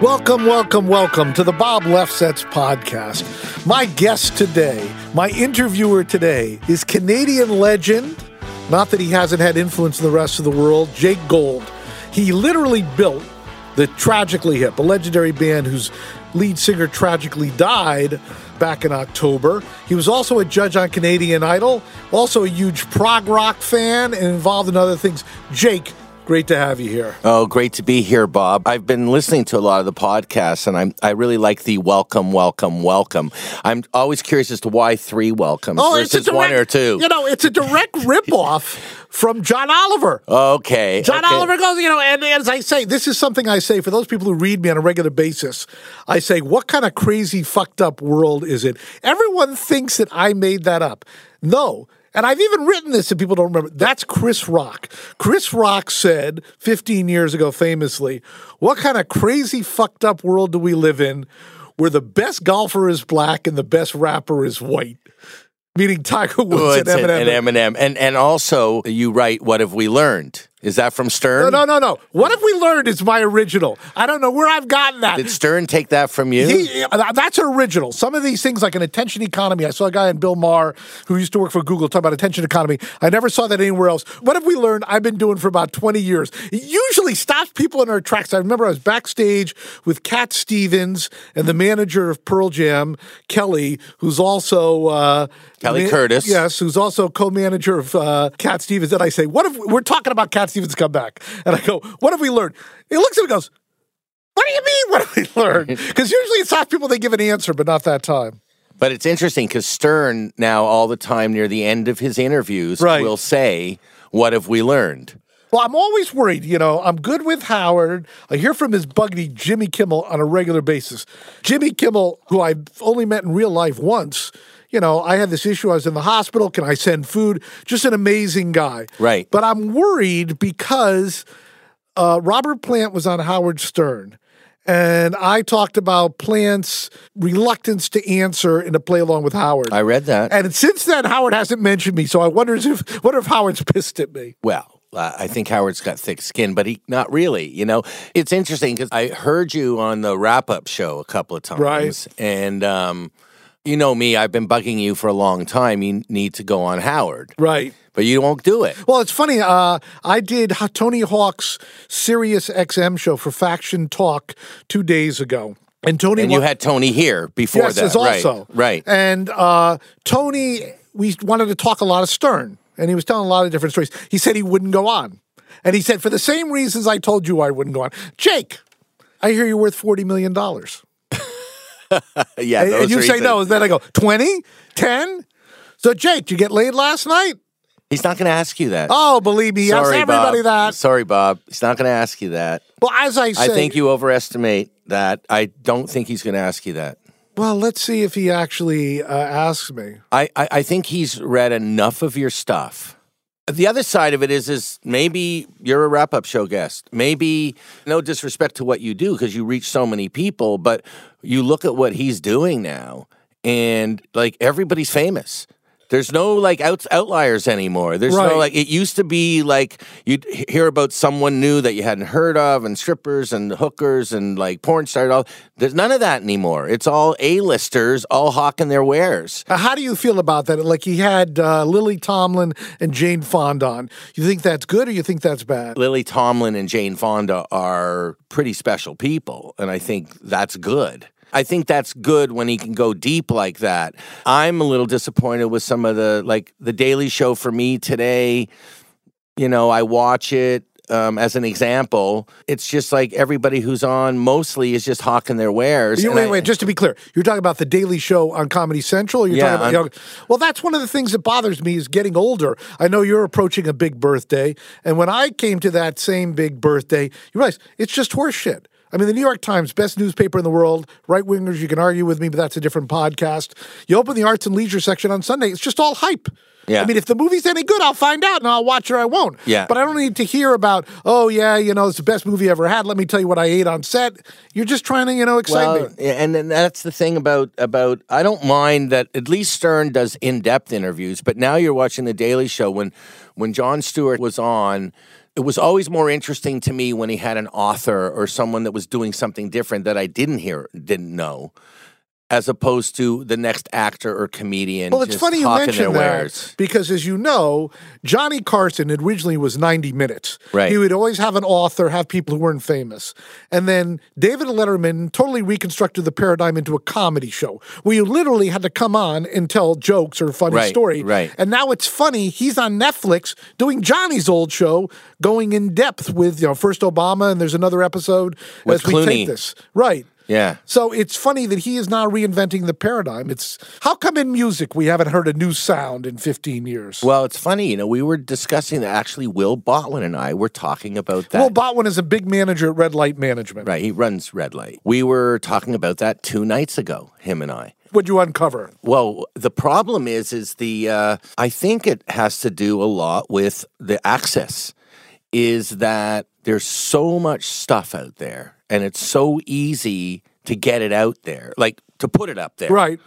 Welcome, welcome, welcome to the Bob Lefsetz podcast. My guest today, my interviewer today, is Canadian legend. Not that he hasn't had influence in the rest of the world, Jake Gold. He literally built the Tragically Hip, a legendary band whose lead singer tragically died back in October. He was also a judge on Canadian Idol, also a huge prog rock fan, and involved in other things. Jake, Great to have you here. Oh, great to be here, Bob. I've been listening to a lot of the podcasts, and I'm I really like the welcome, welcome, welcome. I'm always curious as to why three welcomes Oh, versus it's direct, one or two. You know, it's a direct ripoff from John Oliver. okay, John okay. Oliver goes, you know, and as I say, this is something I say for those people who read me on a regular basis. I say, what kind of crazy, fucked up world is it? Everyone thinks that I made that up. No. And I've even written this and people don't remember. That's Chris Rock. Chris Rock said 15 years ago famously, What kind of crazy, fucked up world do we live in where the best golfer is black and the best rapper is white? Meaning Tiger Woods and, Eminem. and Eminem, and and also you write. What have we learned? Is that from Stern? No, no, no, no. What have we learned is my original. I don't know where I've gotten that. Did Stern take that from you? He, uh, that's an original. Some of these things, like an attention economy. I saw a guy in Bill Maher who used to work for Google talk about attention economy. I never saw that anywhere else. What have we learned? I've been doing for about 20 years. It usually stops people in their tracks. I remember I was backstage with Cat Stevens and the manager of Pearl Jam, Kelly, who's also uh, Kelly Curtis. Yes, who's also co-manager of uh, Cat Stevens. And I say, "What if we're talking about Cat Stevens' come back. And I go, "What have we learned?" He looks at me and goes. What do you mean? What have we learned? Because usually it's not people they give an answer, but not that time. But it's interesting because Stern now all the time near the end of his interviews Right. will say, "What have we learned?" Well, I'm always worried. You know, I'm good with Howard. I hear from his buddy Jimmy Kimmel on a regular basis. Jimmy Kimmel, who I've only met in real life once. You know, I had this issue. I was in the hospital. Can I send food? Just an amazing guy. Right. But I'm worried because uh, Robert Plant was on Howard Stern. And I talked about Plant's reluctance to answer and to play along with Howard. I read that. And since then, Howard hasn't mentioned me. So I wonder if wonder if Howard's pissed at me. Well, uh, I think Howard's got thick skin, but he not really. You know, it's interesting because I heard you on the wrap up show a couple of times, Right. And um, you know me, I've been bugging you for a long time. You need to go on Howard, Right. but you won't do it. Well, it's funny. Uh, I did Tony Hawk's Sirius XM show for Faction Talk two days ago, and Tony And you wa- had Tony here before yes, that, as also right? Right. And uh, Tony, we wanted to talk a lot of Stern, and he was telling a lot of different stories. He said he wouldn't go on, and he said for the same reasons I told you I wouldn't go on. Jake, I hear you're worth forty million dollars. Yeah, And, those and you say no. Then I go 20, 10? So, Jake, did you get laid last night? He's not going to ask you that. Oh, believe me, ask Sorry, everybody Bob. that. Sorry, Bob. He's not going to ask you that. Well, as I say, I think you overestimate that. I don't think he's going to ask you that. Well, let's see if he actually uh, asks me. I, I, I think he's read enough of your stuff. The other side of it is, is maybe you're a wrap up show guest. Maybe no disrespect to what you do because you reach so many people, but you look at what he's doing now, and like everybody's famous. There's no like out, outliers anymore. There's Right. no like it used to be like you'd hear about someone new that you hadn't heard of, and strippers and hookers and like porn stars. All there's none of that anymore. It's all A-listers, all hawking their wares. How do you feel about that? Like he had uh, Lily Tomlin and Jane Fonda on. You think that's good or you think that's bad? Lily Tomlin and Jane Fonda are pretty special people, and I think that's good. I think that's good when he can go deep like that. I'm a little disappointed with some of the like the Daily Show for me today. You know, I watch it um, as an example. It's just like everybody who's on mostly is just hawking their wares. You, wait, I- wait, just to be clear, you're talking about the Daily Show on Comedy Central? You're Yeah, talking about, you know, well, that's one of the things that bothers me is getting older. I know you're approaching a big birthday, and when I came to that same big birthday, you realize it's just horse shit. I mean, the New York Times, best newspaper in the world, right wingers, you can argue with me, but that's a different podcast. You open the arts and leisure section on Sunday, it's just all hype. Yeah. I mean, if the movie's any good, I'll find out and I'll watch or I won't. Yeah. But I don't need to hear about, oh, yeah, you know, it's the best movie I ever had. Let me tell you what I ate on set. You're just trying to, you know, excite well, me. yeah, and then that's the thing about about I don't mind that at least Stern does in depth interviews, but now you're watching the Daily Show when when Jon Stewart was on. It was always more interesting to me when he had an author or someone that was doing something different that I didn't hear, didn't know, as opposed to the next actor or comedian. Well, it's just funny you mention that wares. because, as you know, Johnny Carson originally was 90 minutes. Right. He would always have an author, have people who weren't famous. And then David Letterman totally reconstructed the paradigm into a comedy show where you literally had to come on and tell jokes or a funny Right, story. right. And now it's funny. He's on Netflix doing Johnny's old show, going in depth with, you know, first Obama, and there's another episode With as we Clooney. take this. Right. Yeah. So it's funny that he is now reinventing the paradigm. It's how come in music we haven't heard a new sound in 15 years? Well, it's funny, you know, we were discussing that actually Will Botwin and I were talking about that. Will Botwin is a big manager at Red Light Management. right, he runs Red Light. We were talking about that two nights ago, him and I. What'd you uncover? Well, the problem is, is the uh, I think it has to do a lot with the access. Is that there's so much stuff out there, and it's so easy to get it out there, like to put it up there. Right.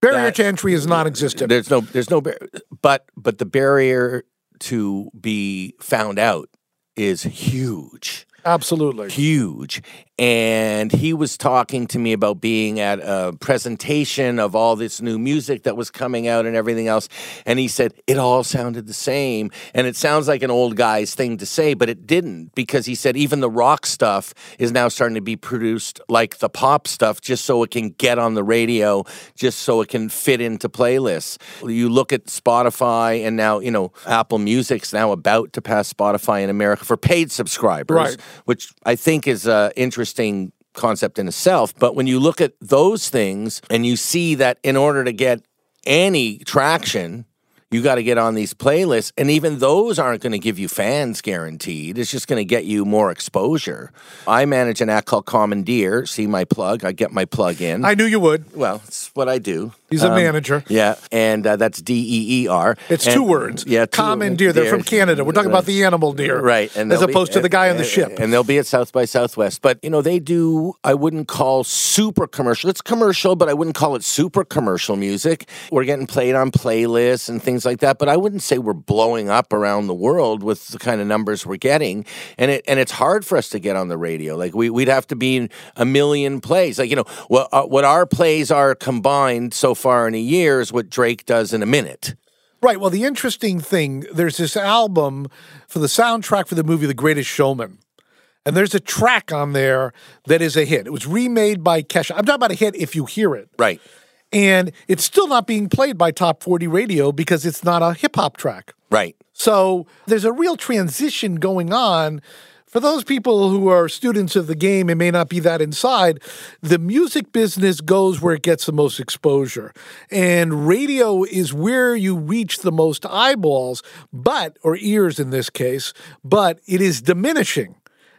Barrier That- to entry is non-existent. There's no, there's no, bar- but but the barrier to be found out is huge. Absolutely. huge. And he was talking to me about being at a presentation of all this new music that was coming out and everything else. And he said it all sounded the same. And it sounds like an old guy's thing to say, but it didn't because he said even the rock stuff is now starting to be produced like the pop stuff just so it can get on the radio, just so it can fit into playlists. You look at Spotify and now, you know, Apple Music's now about to pass Spotify in America for paid subscribers Right. Which I think is an interesting concept in itself. But when you look at those things and you see that in order to get any traction, you got to get on these playlists. And even those aren't going to give you fans guaranteed. It's just going to get you more exposure. I manage an act called Commandeer. See my plug? I get my plug in. I knew you would. well, it's what I do. He's a Um, manager. Yeah, and uh, that's D E E R. It's And- two words. Yeah, two- Commandeer. They're from Canada. We're talking about the animal deer. Right. And as they'll be- opposed to the guy on the ship. And they'll be at South by Southwest. But, you know, they do, I wouldn't call super commercial. It's commercial, but I wouldn't call it super commercial music. We're getting played on playlists and things like that. But I wouldn't say we're blowing up around the world with the kind of numbers we're getting. And it and it's hard for us to get on the radio. Like we, we'd have to be in a million plays. Like, you know, what, uh, what our plays are combined so far in a year is what Drake does in a minute. Right. Well, the interesting thing, there's this album for the soundtrack for the movie The Greatest Showman. And there's a track on there that is a hit. It was remade by Kesha. I'm talking about a hit if you hear it. Right. And it's still not being played by Top 40 Radio because it's not a hip hop track. Right. So there's a real transition going on. For those people who are students of the game and may not be that inside, the music business goes where it gets the most exposure. And radio is where you reach the most eyeballs, but, or ears in this case, but it is diminishing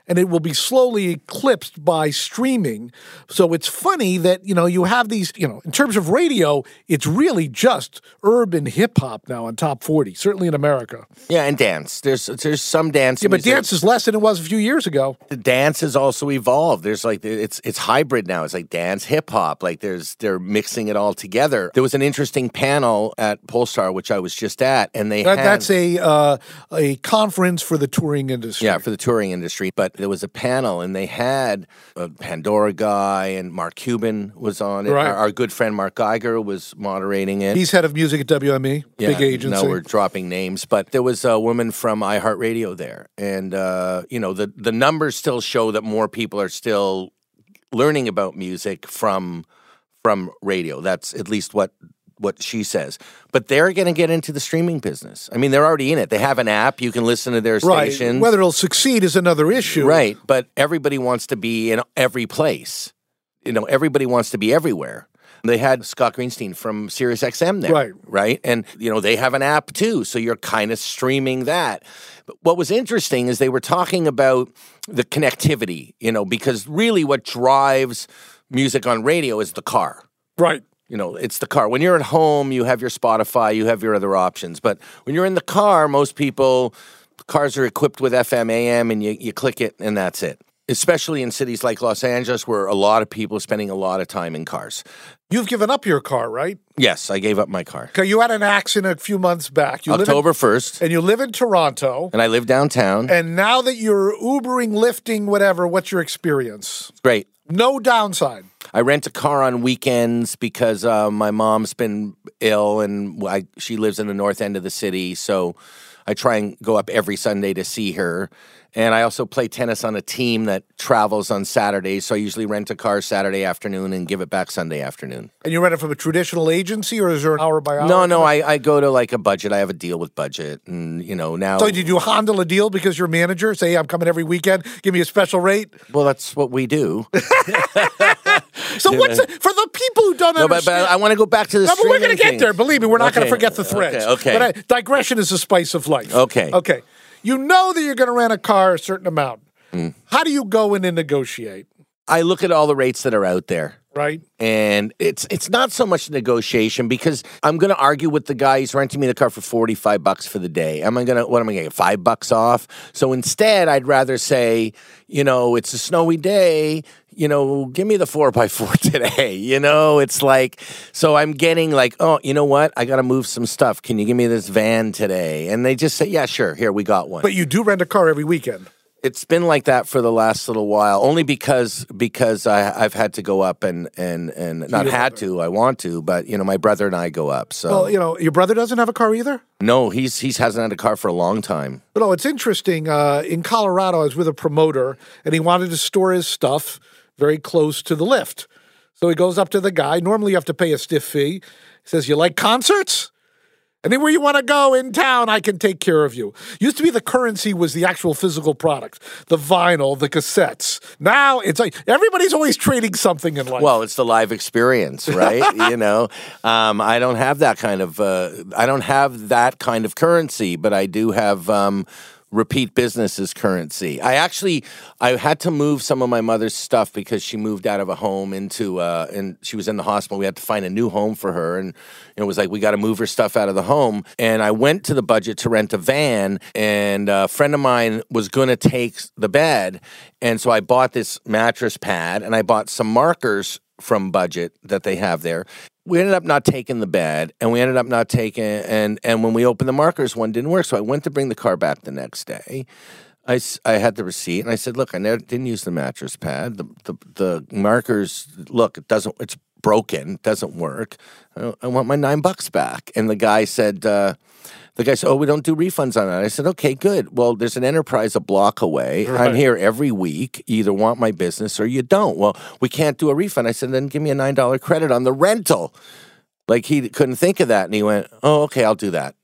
and it will be slowly eclipsed by streaming. So it's funny that, you know, you have these, you know, in terms of radio, it's really just urban hip hop now on top 40, certainly in America. Yeah, and dance. There's there's some dance. Yeah, but music. dance is less than it was a few years ago. the dance has also evolved. There's like it's it's hybrid now. It's like dance, hip hop. Like there's they're mixing it all together. There was an interesting panel at Pollstar, which I was just at, and they That, had that's a uh, a conference for the touring industry. yeah for the touring industry. But there was a panel, and they had a Pandora guy, and Mark Cuban was on it. Right. Our, our good friend Mark Geiger was moderating it. He's head of music at WME, big agency. No, we're dropping names, but there was a woman from iHeartRadio there, and uh, you know the the numbers still show that more people are still learning about music from from radio. That's at least what what she says. But they're going to get into the streaming business. I mean, they're already in it. They have an app. You can listen to their right. stations. Whether it'll succeed is another issue. Right, but everybody wants to be in every place. You know, everybody wants to be everywhere. They had Scott Greenstein from SiriusXM there, Right. Right, and you know they have an app too, so you're kind of streaming that. But what was interesting is they were talking about the connectivity. You know, because really what drives music on radio is the car. Right. You know, it's the car. When you're at home, you have your Spotify, you have your other options. But when you're in the car, most people, cars are equipped with FM, AM, and you, you click it and that's it. especially in cities like Los Angeles, where a lot of people are spending a lot of time in cars. You've given up your car, right? Yes, I gave up my car. Okay, you had an accident a few months back. You live in- October 1st, and you live in Toronto. and I live downtown. And now that you're Ubering, lifting, whatever, what's your experience? Great. No downside. I rent a car on weekends because uh, my mom's been ill and I, she lives in the north end of the city. So I try and go up every Sunday to see her. And I also play tennis on a team that travels on Saturdays. So I usually rent a car Saturday afternoon and give it back Sunday afternoon. And you rent it from a traditional agency, or is there an hour by hour? No, no, I, I go to like a budget. I have a deal with budget. And, you know, now. So did you handle a deal because you're a manager? Say, I'm coming every weekend. Give me a special rate. well, that's what we do. So what's it, for the people who don't no, understand? but I want to go back to the No, but we're going to get there. Believe me, we're not going to forget the threads. okay, okay. But uh, digression is the spice of life. Okay. Okay. You know that you're going to rent a car a certain amount. Hmm. How do you go in and negotiate? I look at all the rates that are out there. Right. and it's it's not so much negotiation because I'm going to argue with the guy who's renting me the car for 45 bucks for the day. Am I going to what am I going to get 5 bucks off? So instead I'd rather say, you know, it's a snowy day, you know, give me the 4 by 4 today. You know, it's like so I'm getting like, oh, you know what? I got to move some stuff. Can you give me this van today? And they just say, yeah, sure. Here we got one. But you do rent a car every weekend. It's been like that for the last little while, only because because I, I've had to go up and and and not had to, I want to, but you know my brother and I go up. So Well, you know, your brother doesn't have a car either? no, he's he's hasn't had a car for a long time. But no, it's interesting. Uh, in Colorado, I was with a promoter, and he wanted to store his stuff very close to the lift. So he goes up to the guy. Normally, you have to pay a stiff fee. He says, "You like concerts? Anywhere you want to go in town, I can take care of you." Used to be the currency was the actual physical product, the vinyl, the cassettes. Now it's like everybody's always trading something in life. Well, it's the live experience, right? you know, um, I don't have that kind of uh, I don't have that kind of currency, but I do have. Um, repeat business as currency. I actually I had to move some of my mother's stuff because she moved out of a home into uh and she was in the hospital. We had to find a new home for her and it was like we got to move her stuff out of the home and I went to the budget to rent a van and a friend of mine was going to take the bed and so I bought this mattress pad and I bought some markers from budget that they have there. We ended up not taking the bed, and we ended up not taking and and when we opened the markers, one didn't work. So I went to bring the car back the next day. I, I had the receipt, and I said, "Look, I never, didn't use the mattress pad. The, the the markers look, it doesn't. It's broken. Doesn't work. I, want my nine bucks back." And the guy said. Uh, the guy said, "Oh, we don't do refunds on that." I said, "Okay, good. Well, there's an enterprise a block away. I'm here every week. You either want my business or you don't. Well, we can't do a refund." I said, "Then give me a nine dollar credit on the rental." Like he couldn't think of that, and he went, "Oh, okay, I'll do that."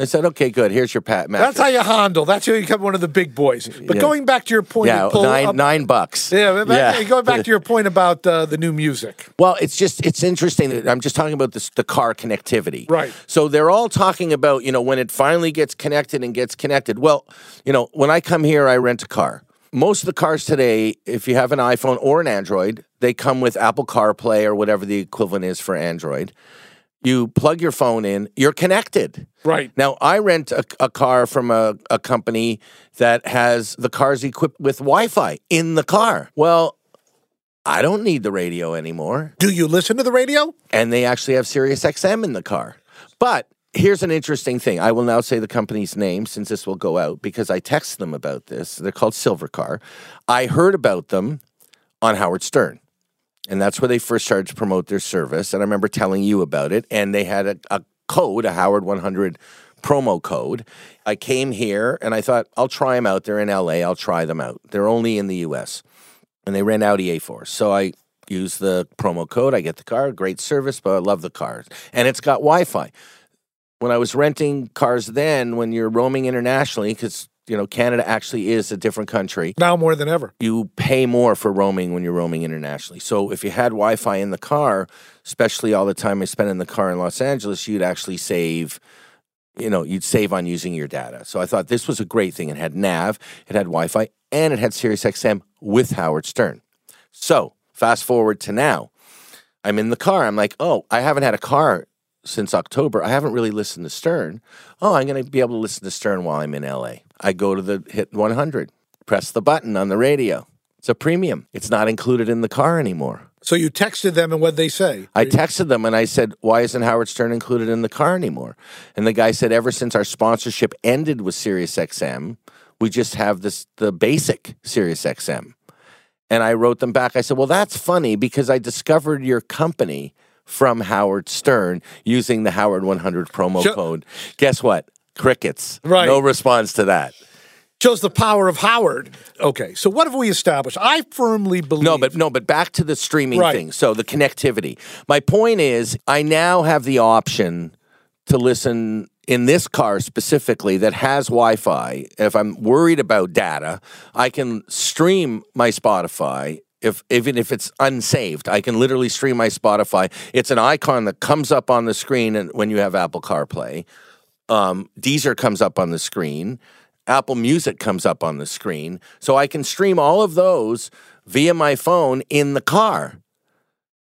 I said, "Okay, good. Here's your pat mattress." That's how you handle. That's how you become one of the big boys. But Yeah. going back to your point, yeah, nine up- nine bucks. Yeah, back, going back to your point about uh, the new music. Well, it's just it's interesting. I'm just talking about this the car connectivity. Right. So they're all talking about, you know, when it finally gets connected and gets connected. Well, you know, when I come here I rent a car. Most of the cars today, if you have an iPhone or an Android, they come with Apple CarPlay or whatever the equivalent is for Android. You plug your phone in, you're connected. Right. Now, I rent a, a car from a, a company that has the cars equipped with Wi Fi in the car. Well, I don't need the radio anymore Do you listen to the radio? and they actually have Sirius XM in the car. But here's an interesting thing. I will now say the company's name since this will go out because I texted them about this. They're called Silvercar. I heard about them on Howard Stern. And that's where they first started to promote their service. And I remember telling you about it. And they had a, a code, a Howard 100 promo code. I came here and I thought, I'll try them out. They're in LA. I'll try them out. They're only in the US. And they ran Audi A4. So I use the promo code. I get the car. Great service, but I love the car. And it's got Wi Fi. When I was renting cars then, when you're roaming internationally, because you know Canada actually is a different country, Now more than ever. you pay more for roaming when you're roaming internationally. So if you had Wi-Fi in the car, especially all the time I spent in the car in Los Angeles, you'd actually save. You know, you'd save on using your data. So I thought this was a great thing. It had nav, it had Wi-Fi, and it had Sirius XM with Howard Stern. So fast forward to now, I'm in the car. I'm like, oh, I haven't had a car since October. I haven't really listened to Stern. Oh, I'm going to be able to listen to Stern while I'm in LA. I go to the hit 100, press the button on the radio. It's a premium. It's not included in the car anymore. So you texted them and what they say? I texted them and I said, "Why isn't Howard Stern included in the car anymore?" And the guy said, "Ever since our sponsorship ended with SiriusXM, we just have this the basic SiriusXM." And I wrote them back. I said, "Well, that's funny because I discovered your company from Howard Stern using the Howard 100 promo Sure. code. Guess what? Crickets. Right. No response to that. Shows the power of Howard. Okay, so what have we established? I firmly believe. No, but no, but back to the streaming Right. thing. So the connectivity. My point is, I now have the option to listen in this car specifically that has Wi-Fi. If I'm worried about data, I can stream my Spotify. If even if it's unsaved, I can literally stream my Spotify. It's an icon that comes up on the screen, and when you have Apple CarPlay, um, Deezer comes up on the screen, Apple Music comes up on the screen, so I can stream all of those via my phone in the car.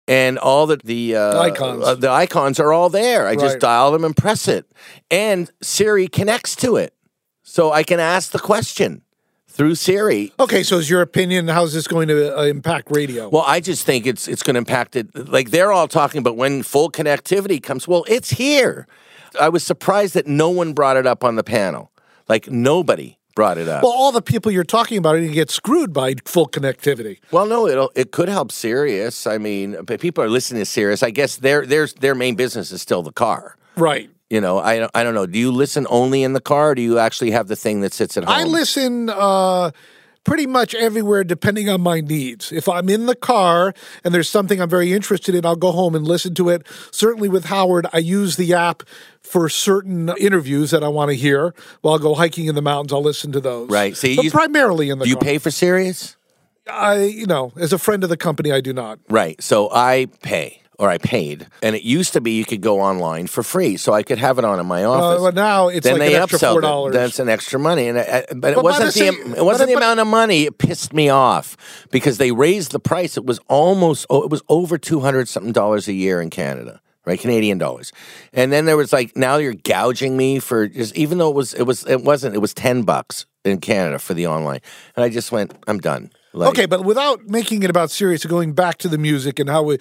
And all the the uh, Icons. uh, the icons are all there. I just dial them and press it, and Siri connects to it, so I can ask the question through Siri. Okay, so is your opinion how's this going to uh, impact radio? Well, I just think it's it's going to impact it. Like they're all talking about when full connectivity comes. Well, it's here. I was surprised that no one brought it up on the panel. Like nobody brought it up. Well, all the people you're talking about are going to get screwed by full connectivity. Well, no, it'll it could help Sirius. I mean, people are listening to Sirius. I guess their their their main business is still the car. Right. You know, I don't- I don't know. Do you listen only in the car, or do you actually have the thing that sits at home? I listen uh, pretty much everywhere depending on my needs. If I'm in the car and there's something I'm very interested in, I'll go home and listen to it. Certainly with Howard, I use the app for certain interviews that I want to hear. While I go hiking in the mountains, I'll listen to those. Right. So you but use- primarily in the Do you car. pay for Sirius? I, you know, as a friend of the company, I do not. Right. So I pay. Or I paid, and it used to be you could go online for free, so I could have it on in my office. Uh, well, now it's then like they an extra $4. it. That's an extra money, and I, I- but it But by wasn't the the, it wasn't but- the amount of money. It pissed me off because they raised the price. It was almost oh, it was over two hundred something dollars a year in Canada, right? Canadian dollars, and then there was like now you're gouging me for just even though it was it was it wasn't it was ten bucks in Canada for the online, and I just went I'm done. Like, Okay, but without making it about Sirius, going back to the music and how we,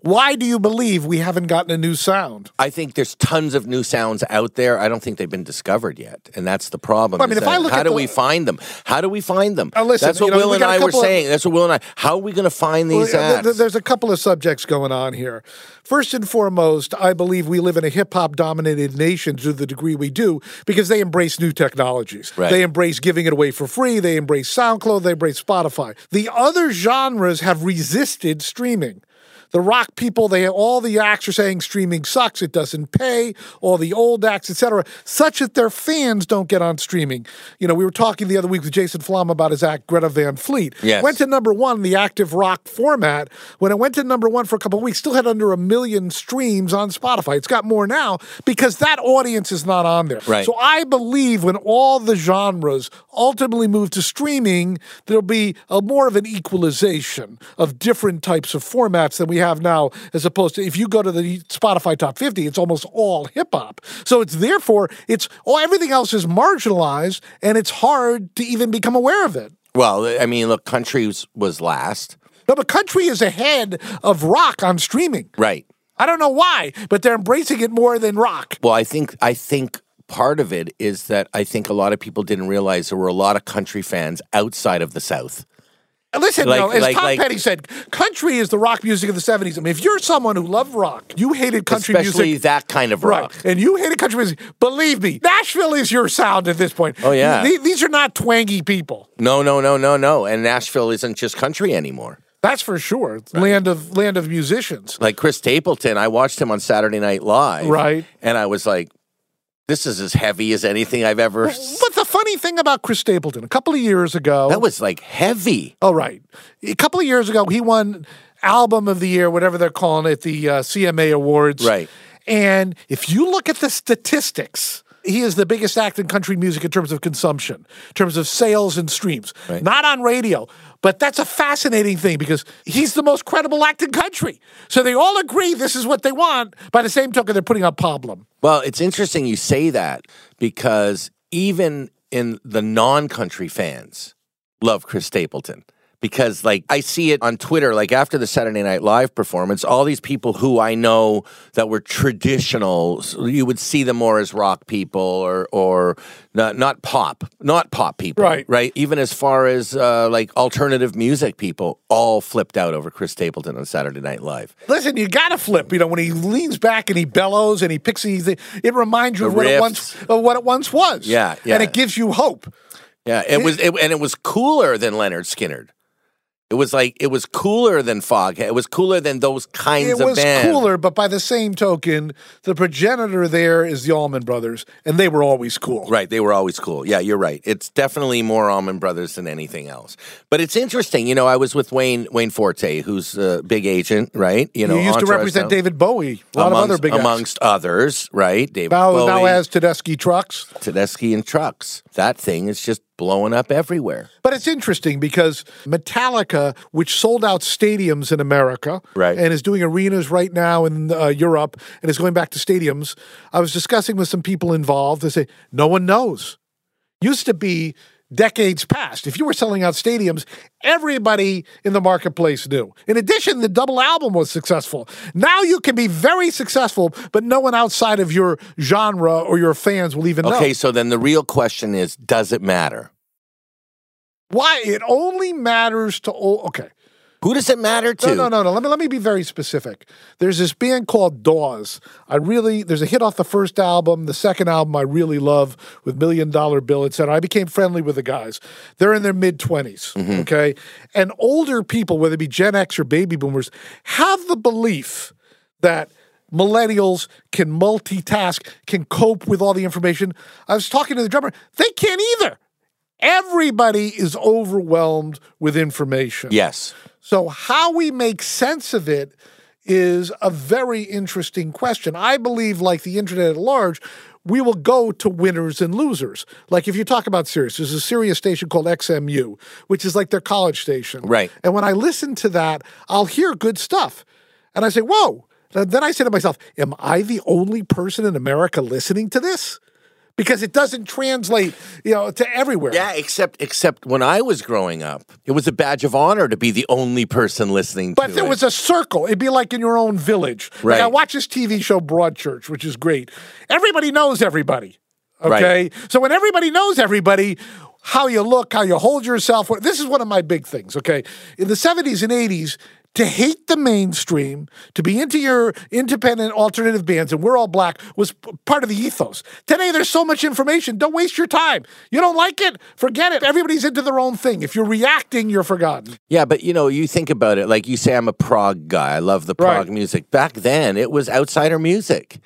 why do you believe we haven't gotten a new sound? I think there's tons of new sounds out there. I don't think they've been discovered yet, and that's the problem. I mean, if I look how do the- we find them? How do we find them? Uh, listen, that's what you know, Will we and I were of- saying. That's what Will and I. How are we going to find these Well, acts? th- There's a couple of subjects going on here. First and foremost, I believe we live in a hip hop dominated nation to the degree we do because they embrace new technologies. Right. They embrace giving it away for free. They embrace SoundCloud. They embrace Spotify. The other genres have resisted streaming. The rock people, they all the acts are saying streaming sucks, it doesn't pay, all the old acts, etc., such that their fans don't get on streaming. You know, we were talking the other week with Jason Flom about his act Greta Van Fleet. Yes. Went to number one in the active rock format. When it went to number one for a couple of weeks, still had under a million streams on Spotify. It's got more now because that audience is not on there. Right. So I believe when all the genres ultimately move to streaming, there'll be a more of an equalization of different types of formats than we have now, as opposed to if you go to the Spotify top 50, it's almost all hip hop. So it's therefore it's all everything else is marginalized and it's hard to even become aware of it. well, I mean, look, country was, was last, No, but country is ahead of rock on streaming. right? I don't know why, but they're embracing it more than rock. Well, I think I think part of it is that I think a lot of people didn't realize there were a lot of country fans outside of the South. Listen, Like- know, as like- Tom like- Petty said, country is the rock music of the 70s. I mean, if you're someone who loved rock, you hated country Especially music. that kind of Right. rock. And you hated country music. Believe me, Nashville is your sound at this point. Oh, yeah. Th- These are not twangy people. No, no, no, no, no. And Nashville isn't just country anymore. That's for sure. It's Land of land of musicians. Like Chris Stapleton, I watched him on Saturday Night Live. Right. And I was like, this is as heavy as anything I've ever. s- But the funny thing about Chris Stapleton, a couple of years ago, That was like heavy. Oh, right. A couple of years ago, he won Album of the Year, whatever they're calling it, the uh, CMA Awards. Right. And if you look at the statistics, he is the biggest act in country music in terms of consumption, in terms of sales and streams. Right. Not on radio. But that's a fascinating thing because he's the most credible act in country. So they all agree this is what they want. By the same token, they're putting out Problem. Well, it's interesting you say that because even in the non country fans love Chris Stapleton because like I see it on Twitter like after the Saturday Night Live performance all these people who I know that were traditional you would see them more as rock people or or not, not pop not pop people Right. right even as far as uh, like alternative music people all flipped out over Chris Stapleton on Saturday Night Live Listen, you got to flip. You know, when he leans back and he bellows and he picks these, it reminds you The of what it once of what it once was. Yeah, yeah. and it gives you hope. yeah it was it, and it was cooler than Lynyrd Skynyrd it was like it was cooler than Foghat it was cooler than those kinds It of was bands cooler, but by the same token, the progenitor there is the Allman Brothers, and they were always cool. Right, they were always cool. Yeah, you're right. It's definitely more Allman Brothers than anything else. But it's interesting, you know. I was with Wayne Wayne Forte, who's a big agent, right? You know, you used to Entourage represent now. David Bowie, a lot amongst, of other big acts. amongst others, right? David Now, Bowie, now has Tedeschi trucks. Tedeschi and trucks. That thing is just blowing up everywhere. But it's interesting because Metallica, which sold out stadiums in America, Right. and is doing arenas right now in uh, Europe, and is going back to stadiums. I was discussing with some people involved. They say no one knows. Used to be decades past. If you were selling out stadiums, everybody in the marketplace knew. In addition, the double album was successful. Now you can be very successful, but no one outside of your genre or your fans will even know. Okay, so then the real question is, does it matter? Why? It only matters to all. Okay. Who does it matter to? No, no, no, no. Let me let me be very specific. There's this band called Dawes. I really there's a hit off the first album. The second album I really love with Million Dollar Bill, etc. I became friendly with the guys. They're in their mid 20s, Mm-hmm. okay? And older people, whether it be Gen X or baby boomers, have the belief that millennials can multitask, can cope with all the information. I was talking to the drummer. They can't either. Everybody is overwhelmed with information. Yes. So, how we make sense of it is a very interesting question. I believe, like the internet at large, we will go to winners and losers. Like if you talk about Sirius, there's a Sirius station called XMU, which is like their college station. Right. And when I listen to that, I'll hear good stuff. And I say, whoa. And Then I say to myself, am I the only person in America listening to this? Because it doesn't translate, you know, to everywhere. Yeah, except except when I was growing up, it was a badge of honor to be the only person listening But there it. was a circle. It'd be like in your own village. Like Right. I watch this TV show Broadchurch, which is great. Everybody knows everybody. Okay. Right. So when everybody knows everybody, how you look, how you hold yourself. This is one of my big things. Okay. In the 70s and 80s, to hate the mainstream, to be into your independent alternative bands, and we're all black, was part of the ethos. Today, there's so much information. Don't waste your time. You don't like it? Forget it. Everybody's into their own thing. If you're reacting, you're forgotten. Yeah, but you know, you think about it, like you say, I'm a prog guy. I love the prog Right. music. Back then, it was outsider music.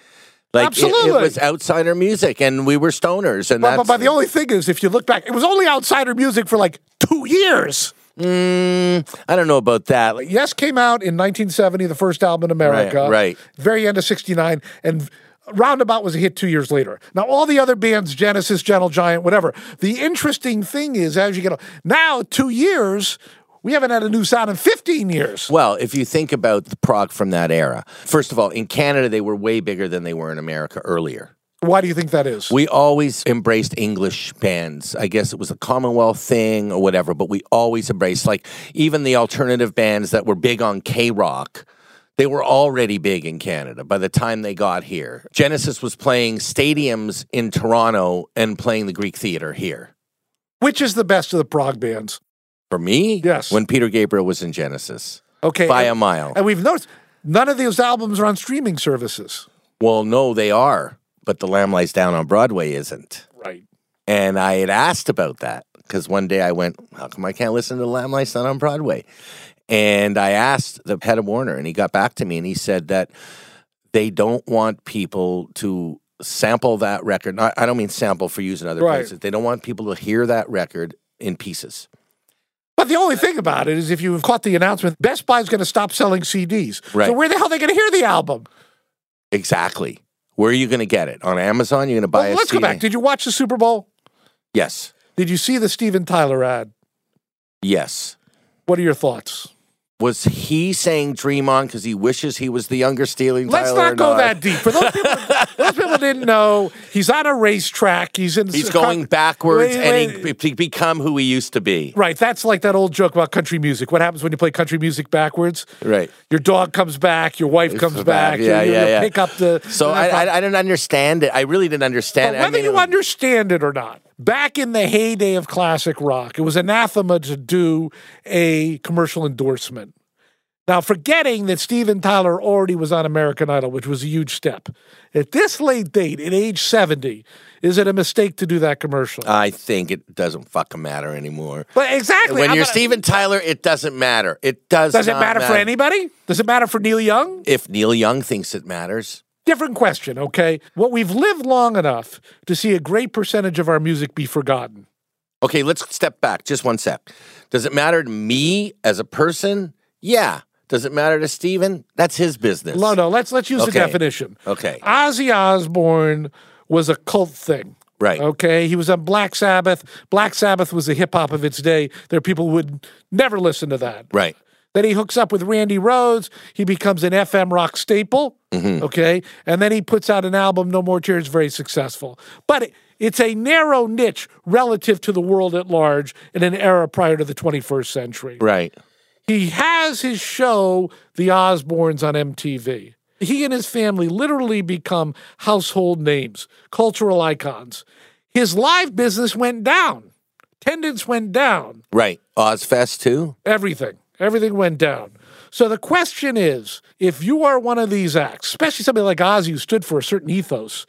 Like it- It, was outsider music, and we were stoners, and But, that's but, but the only thing is, if you look back, it was only outsider music for like two years. Mm, I don't know about that. Like, Yes came out in 1970, the first album in America. Right, right. Very end of 69. And Roundabout was a hit two years later. Now, all the other bands, Genesis, Gentle Giant, whatever. The interesting thing is, as you get now, two years, we haven't had a new sound in 15 years. well, if you think about the prog from that era, first of all, in Canada, they were way bigger than they were in America earlier. Why do you think that is? We always embraced English bands. I guess it was a Commonwealth thing or whatever, but we always embraced, like, even the alternative bands that were big on K Rock. They were already big in Canada by the time they got here. Genesis was playing stadiums in Toronto and playing the Greek Theater here. Which is the best of the prog bands? For me, Yes. when Peter Gabriel was in Genesis, Okay. by and, a mile. and we've noticed none of those albums are on streaming services. Well, no, they are, but The Lamb Lies Down on Broadway isn't. Right. And I had asked about that because one day I went, How come I can't listen to The Lamb Lies Down on Broadway? And I asked the head of Warner, and he got back to me and he said that they don't want people to sample that record. Not, I don't mean sample for use in other Right. places. They don't want people to hear that record in pieces. But the only thing about it is if you've caught the announcement, Best Buy's going to stop selling CDs. Right. So where the hell are they going to hear the album? Exactly. Where are you going to get it? On Amazon? You're going to buy Well, a let's CD? go back. Did you watch the Super Bowl? yes. Did you see the Steven Tyler ad? Yes. What are your thoughts? Was he saying "Dream On" because he wishes he was the younger Stealing Let's Tyler? not go that deep. For those people, those people didn't know, he's on a racetrack. He's in. He's going backwards Wait, and wait. he, he become who he used to be. Right, that's like that old joke about country music. What happens when you play country music backwards? Right. Your dog comes back, your wife comes back. Yeah, you, yeah, you yeah. Pick up the. So I, I, I didn't understand it. I really didn't understand But it. I whether mean, you understand it or not, back in the heyday of classic rock, it was anathema to do a commercial endorsement. Now, forgetting that Steven Tyler already was on American Idol, which was a huge step. At this late date, at age 70, is it a mistake to do that commercial? I think it doesn't fucking matter anymore. but exactly. When I'm you're gonna- Steven Tyler, it doesn't matter. It does. Does it not matter for anybody? Does it matter for Neil Young? If Neil Young thinks it matters, Different question, okay? Well, we've lived long enough to see a great percentage of our music be forgotten. okay. Let's step back just one sec. Does it matter to me as a person? Yeah. Does it matter to Steven? That's his business. No, no, let's let's use the Okay. definition. Okay. Ozzy Osbourne was a cult thing. Right. Okay. He was on Black Sabbath. Black Sabbath was the hip hop of its day. There are people who would never listen to that. Right. Then he hooks up with Randy Rhoads. He becomes an FM rock staple. Mm-hmm. Okay. And then he puts out an album, No More Tears, very successful. But it, it's a narrow niche relative to the world at large in an era prior to the 21st century. Right. He has his show, The Osbournes, on MTV. He and his family literally become household names, cultural icons. His live business went down. Attendance went down. Right. Ozzfest too. Everything. Everything went down. So the question is if you are one of these acts, especially somebody like Ozzy who stood for a certain ethos,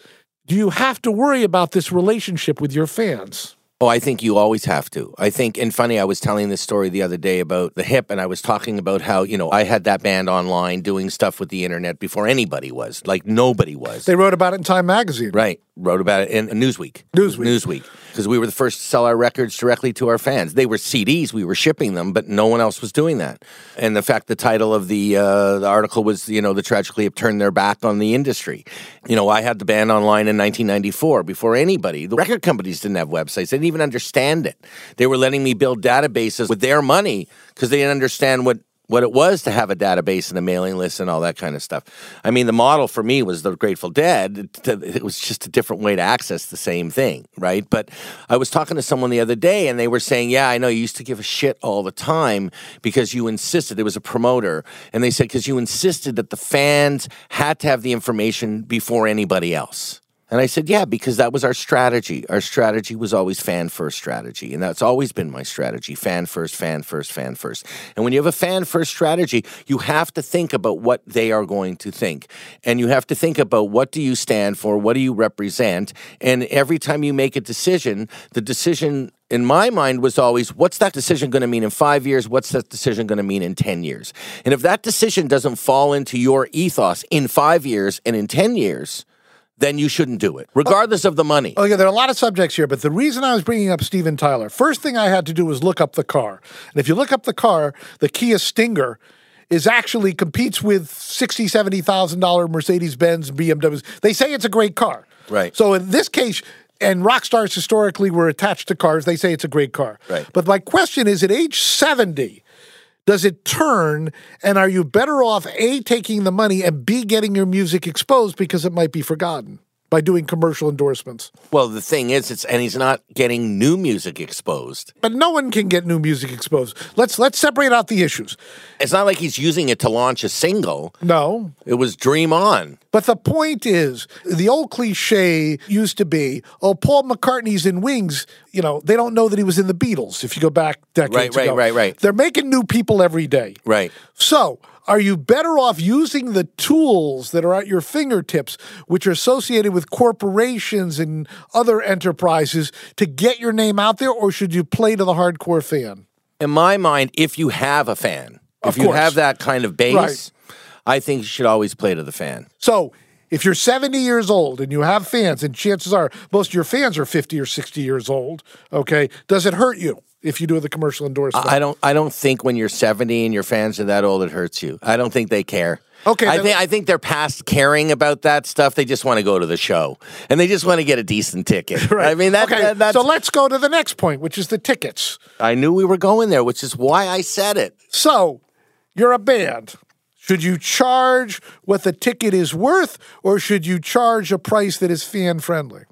do you have to worry about this relationship with your fans? Oh, I think you always have to. I think, and funny, I was telling this story the other day about the hip, and I was talking about how, you know, I had that band online doing stuff with the internet before anybody was. Like, nobody was. They wrote about it in Time Magazine. right. Wrote about it in Newsweek. Newsweek. Newsweek. Because we were the first to sell our records directly to our fans. They were CDs, we were shipping them, but no one else was doing that. And the fact the title of the uh, the article was, you know, the tragically have turned their back on the industry. You know, I had the band online in 1994 before anybody. The record companies didn't have websites. They didn't even understand it. They were letting me build databases with their money because they didn't understand what what it was to have a database and a mailing list and all that kind of stuff. I mean, the model for me was the Grateful Dead. It, was just a different way to access the same thing, right? But I was talking to someone the other day and they were saying, Yeah, I know you used to give a shit all the time because you insisted, it was a promoter. And they said, Because you insisted that the fans had to have the information before anybody else. And I said, yeah, because that was our strategy. Our strategy was always fan first strategy. And that's always been my strategy fan first, fan first, fan first. And when you have a fan first strategy, you have to think about what they are going to think. And you have to think about what do you stand for? What do you represent? And every time you make a decision, the decision in my mind was always what's that decision going to mean in five years? What's that decision going to mean in 10 years? And if that decision doesn't fall into your ethos in five years and in 10 years, then you shouldn't do it, regardless of the money. Oh, yeah, there are a lot of subjects here, but the reason I was bringing up Steven Tyler, first thing I had to do was look up the car. And if you look up the car, the Kia Stinger is actually competes with sixty, seventy thousand dollar Mercedes Benz BMWs. They say it's a great car. Right. So in this case, and rock stars historically were attached to cars. They say it's a great car. Right. But my question is, at age seventy, does it turn? And are you better off a taking the money and b getting your music exposed because it might be forgotten by doing commercial endorsements Well, the thing is, it's and he's not getting new music exposed. but no one can get new music exposed let's let's separate out the issues It's not like he's using it to launch a single. no It was Dream On. but the point is the old cliche used to be oh paul mccartney's in wings you know they don't know that he was in the beatles if you go back decades Right, right, ago. right, right. they're making new people every day Right. So, are you better off using the tools that are at your fingertips, which are associated with corporations and other enterprises, to get your name out there, or should you play to the hardcore fan? In my mind, if you have a fan, if you have that kind of base, Right. I think you should always play to the fan. So, if you're 70 years old and you have fans, and chances are most of your fans are 50 or 60 years old, okay, does it hurt you if you do the commercial endorsement? I don't. I don't think when you're 70 and your fans are that old, it hurts you. I don't think they care. Okay, I think I think they're past caring about that stuff. They just want to go to the show and they just want to get a decent ticket. Right. I mean, that, okay, that- that's. so let's go to the next point, which is the tickets. I knew we were going there, which is why I said it. So, you're a band. Should you charge what the ticket is worth, or should you charge a price that is fan friendly?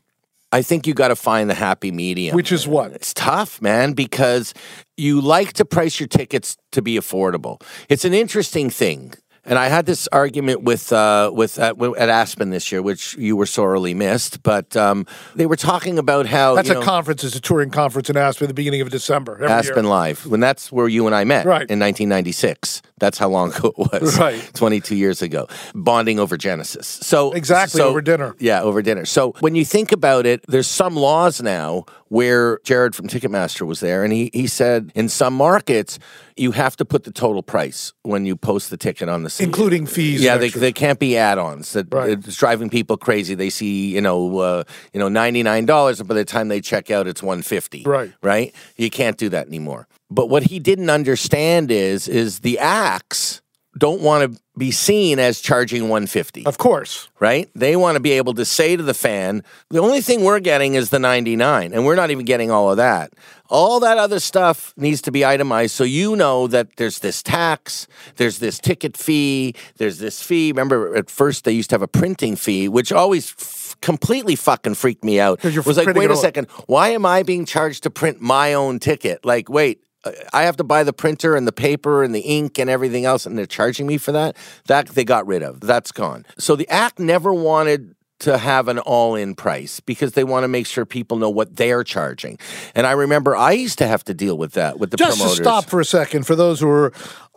I think you got to find the happy medium. Which is what? It's tough, man, because you like to price your tickets to be affordable. It's an interesting thing. And I had this argument with uh, with at, at, Aspen this year, which you were sorely missed. But um, they were talking about how that's a know, conference, it's a touring conference in Aspen at the beginning of December. Aspen year. Live, when that's where you and I met, right. in 1996. That's how long ago it was, right? 22 years ago, bonding over Genesis. So exactly so, over dinner. Yeah, over dinner. So when you think about it, there's some laws now where Jared from Ticketmaster was there, and he he said in some markets you have to put the total price when you post the ticket on the site. including fees. Yeah, they, they can't be add-ons. That right. it's driving people crazy. They see you know uh, you know ninety nine dollars, and by the time they check out, it's one fifty. Right, right. You can't do that anymore. But what he didn't understand is is the acts don't want to be seen as charging 150. Of course. Right? They want to be able to say to the fan, the only thing we're getting is the 99 and we're not even getting all of that. All that other stuff needs to be itemized so you know that there's this tax, there's this ticket fee, there's this fee. Remember at first they used to have a printing fee which always f- completely fucking freaked me out. It was like, wait a second, why am I being charged to print my own ticket? Like, wait, I have to buy the printer and the paper and the ink and everything else, and they're charging me for that. That they got rid of. That's gone. So the act never wanted to have an all in price because they want to make sure people know what they're charging. And I remember I used to have to deal with that with the Just promoters. to stop for a second, for those who are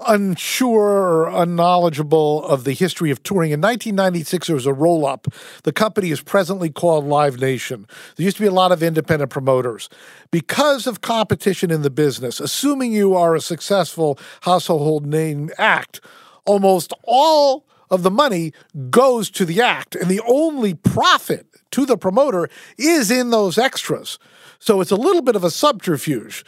unsure or unknowledgeable of the history of touring, in 1996 there was a roll up. The company is presently called Live Nation. There used to be a lot of independent promoters. Because of competition in the business, assuming you are a successful household name act, almost all of the money goes to the act, and the only profit to the promoter is in those extras. So it's a little bit of a subterfuge.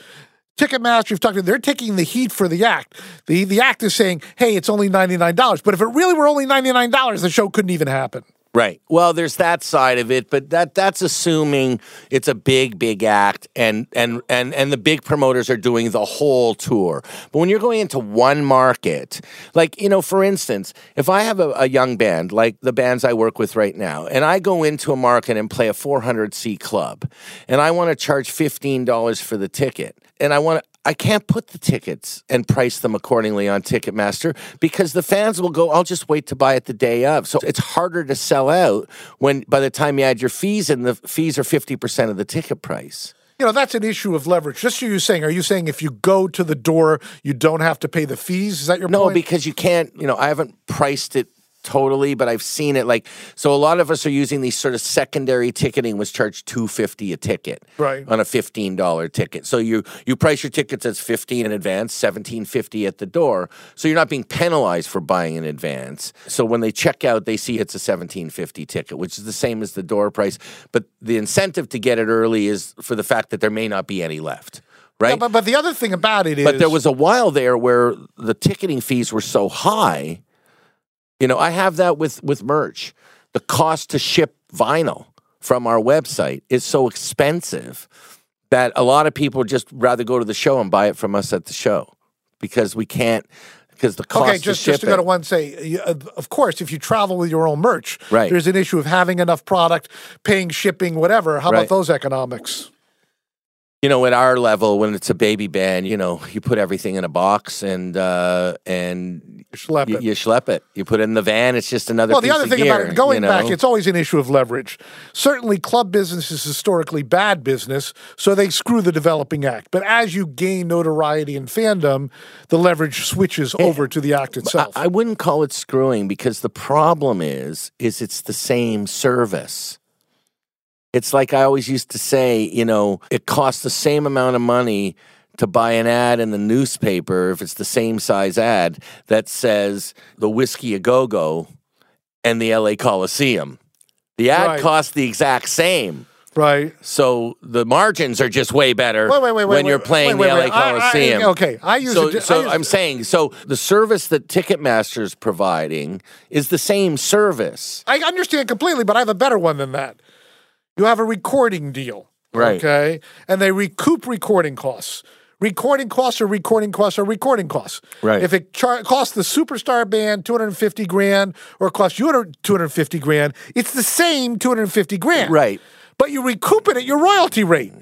Ticketmaster, you've talked to, they're taking the heat for the act. The the act is saying, hey, it's only $99. But if it really were only $99, the show couldn't even happen. Right. Well, there's that side of it, but that that's assuming it's a big, big act, and and and and the big promoters are doing the whole tour. But when you're going into one market, like you know, for instance, if I have a, a young band like the bands I work with right now, and I go into a market and play a 400 seat club, and I want to charge fifteen dollars for the ticket, and I want I can't put the tickets and price them accordingly on Ticketmaster because the fans will go, I'll just wait to buy it the day of. So it's harder to sell out when by the time you add your fees and the fees are 50% of the ticket price. You know, that's an issue of leverage. Just so you're saying, are you saying if you go to the door, you don't have to pay the fees? Is that your no, point? No, because you can't, you know, I haven't priced it totally, but I've seen it like so. A lot of us are using these sort of secondary ticketing, which charge two fifty a ticket, right, on a fifteen dollar ticket. So you you price your tickets as fifteen in advance, seventeen fifty at the door. So you're not being penalized for buying in advance. So when they check out, they see it's a seventeen fifty ticket, which is the same as the door price. But the incentive to get it early is for the fact that there may not be any left. Right. Yeah, but, but the other thing about it is. But there was a while there where the ticketing fees were so high you know, I have that with with merch. The cost to ship vinyl from our website is so expensive that a lot of people just rather go to the show and buy it from us at the show because we can't because the cost. Okay, just to just to go to one say, uh, of course, if you travel with your own merch, right. there's an issue of having enough product, paying shipping, whatever. How right. about those economics? You know, at our level, when it's a baby band, you know, you put everything in a box and uh, and you schlep it. You schlep it. You put it in the van. It's just another. Well, the other thing gear, about it, going you know? back, it's always an issue of leverage. Certainly, club business is historically bad business, so they screw the developing act. But as you gain notoriety and fandom, the leverage switches over to the act itself. I, I wouldn't call it screwing because the problem is, is it's the same service. It's like I always used to say, you know, it costs the same amount of money to buy an ad in the newspaper if it's the same size ad that says the Whiskey a Go Go and the LA Coliseum. The ad Right. costs the exact same. right. So the margins are just way better Wait, wait, wait, when you're playing the LA I- I- Coliseum. okay, I use so, a di- I so use- I'm saying so the service that Ticketmaster's providing is the same service. I understand completely, but I have a better one than that. You have a recording deal. Right. Okay. And they recoup recording costs. recording costs are recording costs are recording costs. Right. If it char- costs the superstar band 250 grand or costs you 250 grand, it's the same 250 grand. Right. But you recoup it at your royalty rate.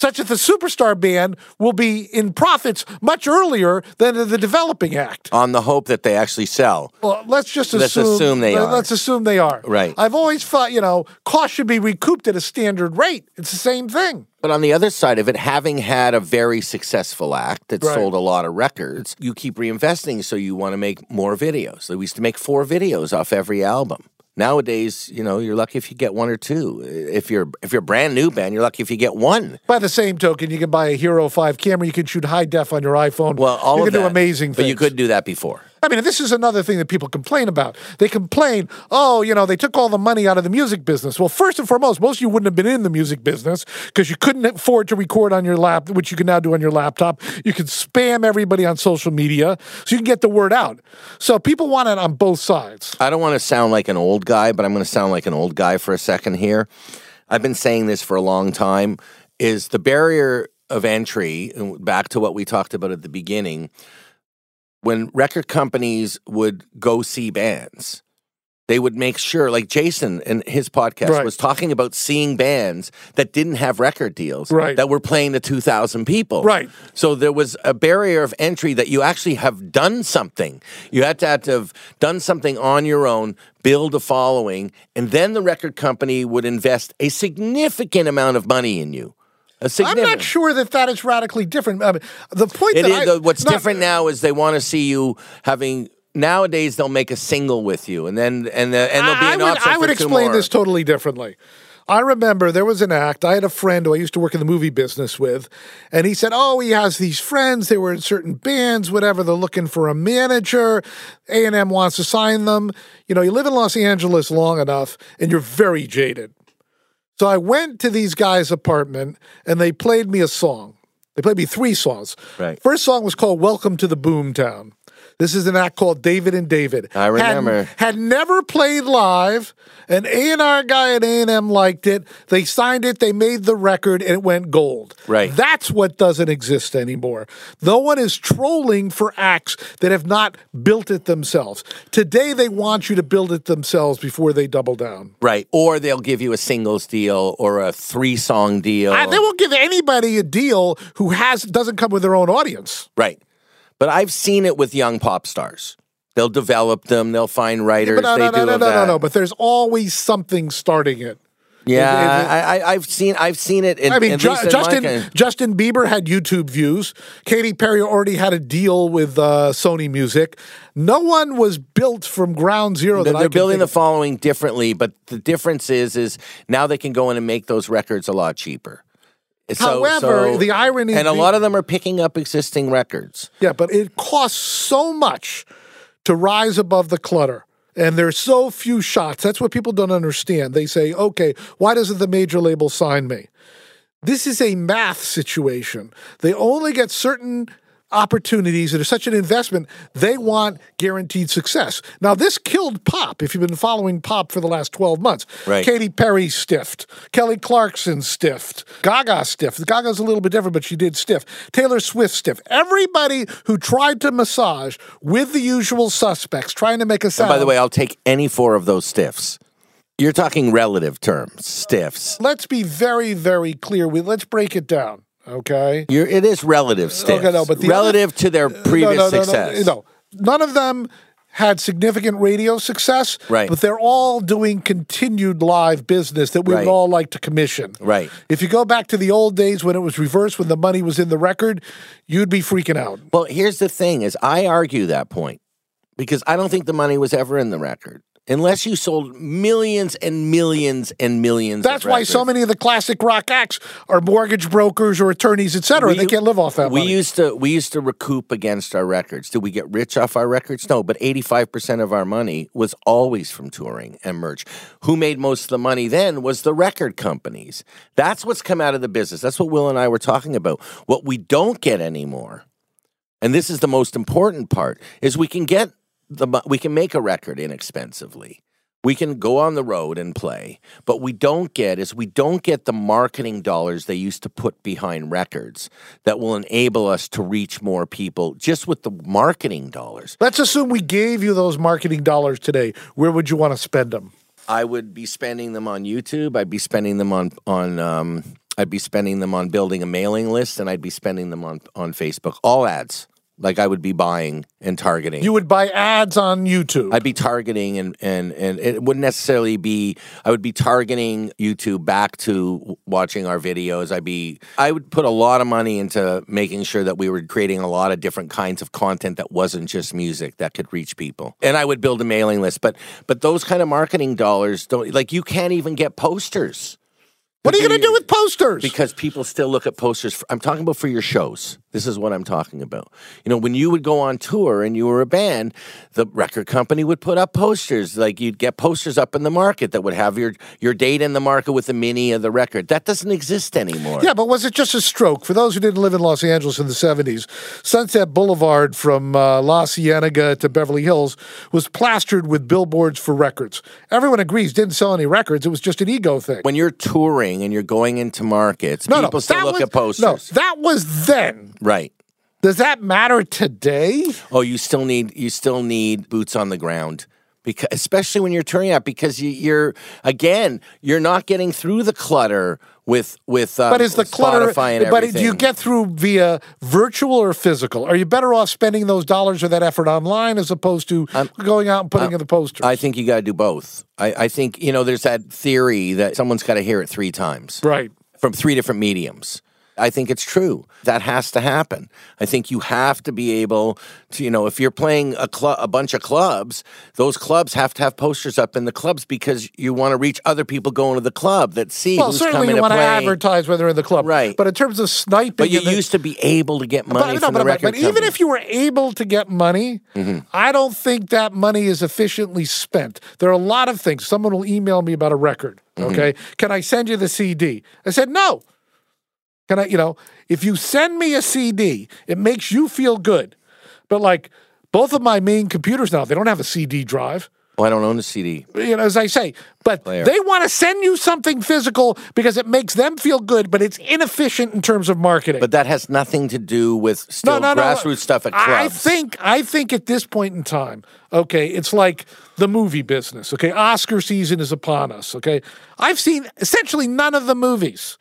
Such that the superstar band will be in profits much earlier than the developing act. On the hope that they actually sell. Well, let's just Let's assume, assume they are. Let's assume they are. Right. I've always thought, you know, costs should be recouped at a standard rate. It's the same thing. But on the other side of it, having had a very successful act that Right. sold a lot of records, you keep reinvesting, so you want to make more videos. So we used to make four videos off every album. Nowadays, you know, you're lucky if you get one or two. If you're if you're a brand new band, you're lucky if you get one. By the same token, you can buy a Hero 5 camera. You can shoot high def on your iPhone. Well, all you of can do that. amazing things. But you could do that before. I mean, this is another thing that people complain about. They complain, oh, you know, they took all the money out of the music business. Well, first and foremost, most of you wouldn't have been in the music business because you couldn't afford to record on your lap, which you can now do on your laptop. You can spam everybody on social media so you can get the word out. So people want it on both sides. I don't want to sound like an old guy, but I'm going to sound like an old guy for a second here. I've been saying this for a long time is the barrier of entry back to what we talked about at the beginning when record companies would go see bands they would make sure like Jason in his podcast Right. was talking about seeing bands that didn't have record deals Right. that were playing to 2000 people Right. so there was a barrier of entry that you actually have done something. You had to, have to have done something on your own, build a following, and then the record company would invest a significant amount of money in you. I'm not sure that that is radically different. I mean, the point It that is, I, what's not- different now is they want to see you having. Nowadays, they'll make a single with you, and then and the, and there'll be an I would, I would explain more. this totally differently. I remember there was an act. I had a friend who I used to work in the movie business with, and he said, "Oh, he has these friends. They were in certain bands, whatever. They're looking for a manager. A and M wants to sign them. You know, you live in Los Angeles long enough, and you're very jaded." So I went to these guys' apartment, and they played me a song. They played me three songs. Right. First song was called "Welcome to the Boomtown." This is an act called David and David. I Had- remember. had never played live. An A&R guy at A&M liked it. They signed it. They made the record, and it went gold. Right. That's what doesn't exist anymore. No one is trolling for acts that have not built it themselves. Today, they want you to build it themselves before they double down. right, or they'll give you a singles deal or a three song deal. I, they won't give anybody a deal who has doesn't come with their own audience. Right. But I've seen it with young pop stars. They'll develop them. They'll find writers. But no, they no, do no, no, no, no, no. But there's always something starting it. yeah, If- if- I, I, I've seen. I've seen it. In, I mean, Ju- in Justin Justin Bieber had YouTube views. Katy Perry already had a deal with uh, Sony Music. No one was built from ground zero. They're, they're building the following differently, but the difference is, is now they can go in and make those records a lot cheaper. So- However, so- the irony and a lot of them are picking up existing records. Yeah, but it costs so much to rise above the clutter. And there's so few shots. That's what people don't understand. They say, okay, why doesn't the major label sign me? This is a math situation. They only get certain opportunities that are such an investment, they want guaranteed success. Now, this killed pop if you've been following pop for the last 12 months. Right. Katy Perry stiffed, Kelly Clarkson stiffed, Gaga stiffed. Gaga's a little bit different, but she did stiff. Taylor Swift stiff. Everybody who tried to massage with the usual suspects, trying to make a And sound. by the way, I'll take any four of those stiffs. You're talking relative terms, stiffs. let's be very, very clear. We let's break it down. Okay. You're, it is relative stiffs. Okay, no, but the relative other- to their uh, previous no, no, no, success. No, none of them had significant radio success. Right. But they're all doing continued live business that we Right. would all like to commission. Right. If you go back to the old days when it was reversed, when the money was in the record, you'd be freaking out. Well, here's the thing: is I argue that point because I don't think the money was ever in the record unless you sold millions and millions and millions. That's why so many of the classic rock acts are mortgage brokers or attorneys, etc. they can't live off that we money. used to we used to recoup against our records. Did we get rich off our records? No, but eighty five percent of our money was always from touring and merch. Who made most of the money then was the record companies. That's what's come out of the business. That's what Will and I were talking about. What we don't get anymore, and this is the most important part, is we can get the we can make a record inexpensively. we can go on the road and play, but we don't get is we don't get the marketing dollars they used to put behind records that will enable us to reach more people just with the marketing dollars. Let's assume we gave you those marketing dollars today. Where would you want to spend them? I would be spending them on YouTube. I'd be spending them on on um, I'd be spending them on building a mailing list, and I'd be spending them on on Facebook. All ads. Like I would be buying and targeting. You would buy ads on YouTube. I'd be targeting and, and and it wouldn't necessarily be I would be targeting YouTube back to watching our videos. I'd be I would put a lot of money into making sure that we were creating a lot of different kinds of content that wasn't just music that could reach people. And I would build a mailing list. But but those kind of marketing dollars don't like you can't even get posters. what are you going to do with posters? Because people still look at posters. For, I'm talking about for your shows. This is what I'm talking about. You know, when you would go on tour and you were a band, the record company would put up posters. Like you'd get posters up in the market that would have your your date in the market with the mini of the record. That doesn't exist anymore. Yeah, but was it just a stroke? For those who didn't live in Los Angeles in the 70s, Sunset Boulevard from uh, La Cienega to Beverly Hills was plastered with billboards for records. Everyone agrees didn't sell any records. It was just an ego thing. When you're touring and you're going into markets, no, people no, still look was, at posters. No, that was then. Right. Does that matter today? Oh, you still need you still need boots on the ground because especially when you're touring out because you, you're again you're not getting through the clutter with with um, But is the clutter? Spotify but do you get through via virtual or physical? Are you better off spending those dollars or that effort online as opposed to going out and putting in the posters? I think you got to do both. I, I think you know there's that theory that someone's got to hear it three times right. from three different mediums. I think it's true. That has to happen. I think you have to be able to, you know, if you're playing a club, a bunch of clubs, those clubs have to have posters up in the clubs because you want to reach other people going to the club that see Well, certainly you want to advertise when they're in the club, Right. But in terms of sniping, But you the- used to be able to get But, money no, from but, the but- record but even if you were able to get money, Mm-hmm. I don't think that money is efficiently spent. There are a lot of things. Someone will email me about a record. Mm-hmm. Okay, can I send you the CD? I said no. Can I? You know, if you send me a CD, it makes you feel good. But like both of my main computers now, they don't have a CD drive. oh, I don't own a CD. You know, as I say, but Player. they want to send you something physical because it makes them feel good, but it's inefficient in terms of marketing. But that has nothing to do with still grassroots stuff at clubs. I think I think at this point in time, okay, it's like the movie business. Okay, Oscar season is upon us. Okay, I've seen essentially none of the movies,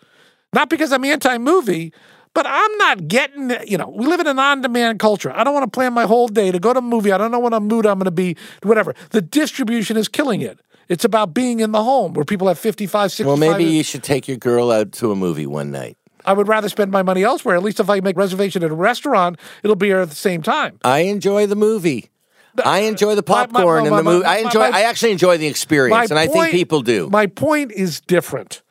not because I'm anti-movie. But I'm not getting, you know, we live in an on demand culture. I don't want to plan my whole day to go to a movie. I don't know what a mood I'm going to be, whatever. The distribution is killing it. It's about being in the home where people have 55, 65. Well, maybe you should take your girl out to a movie one night. I would rather spend my money elsewhere. At least if I make reservation at a restaurant, it'll be here at the same time. I enjoy the movie. I enjoy the my- my- popcorn my- and the my- movie. I enjoy. my- I actually enjoy the experience, and I think people do. My point is different.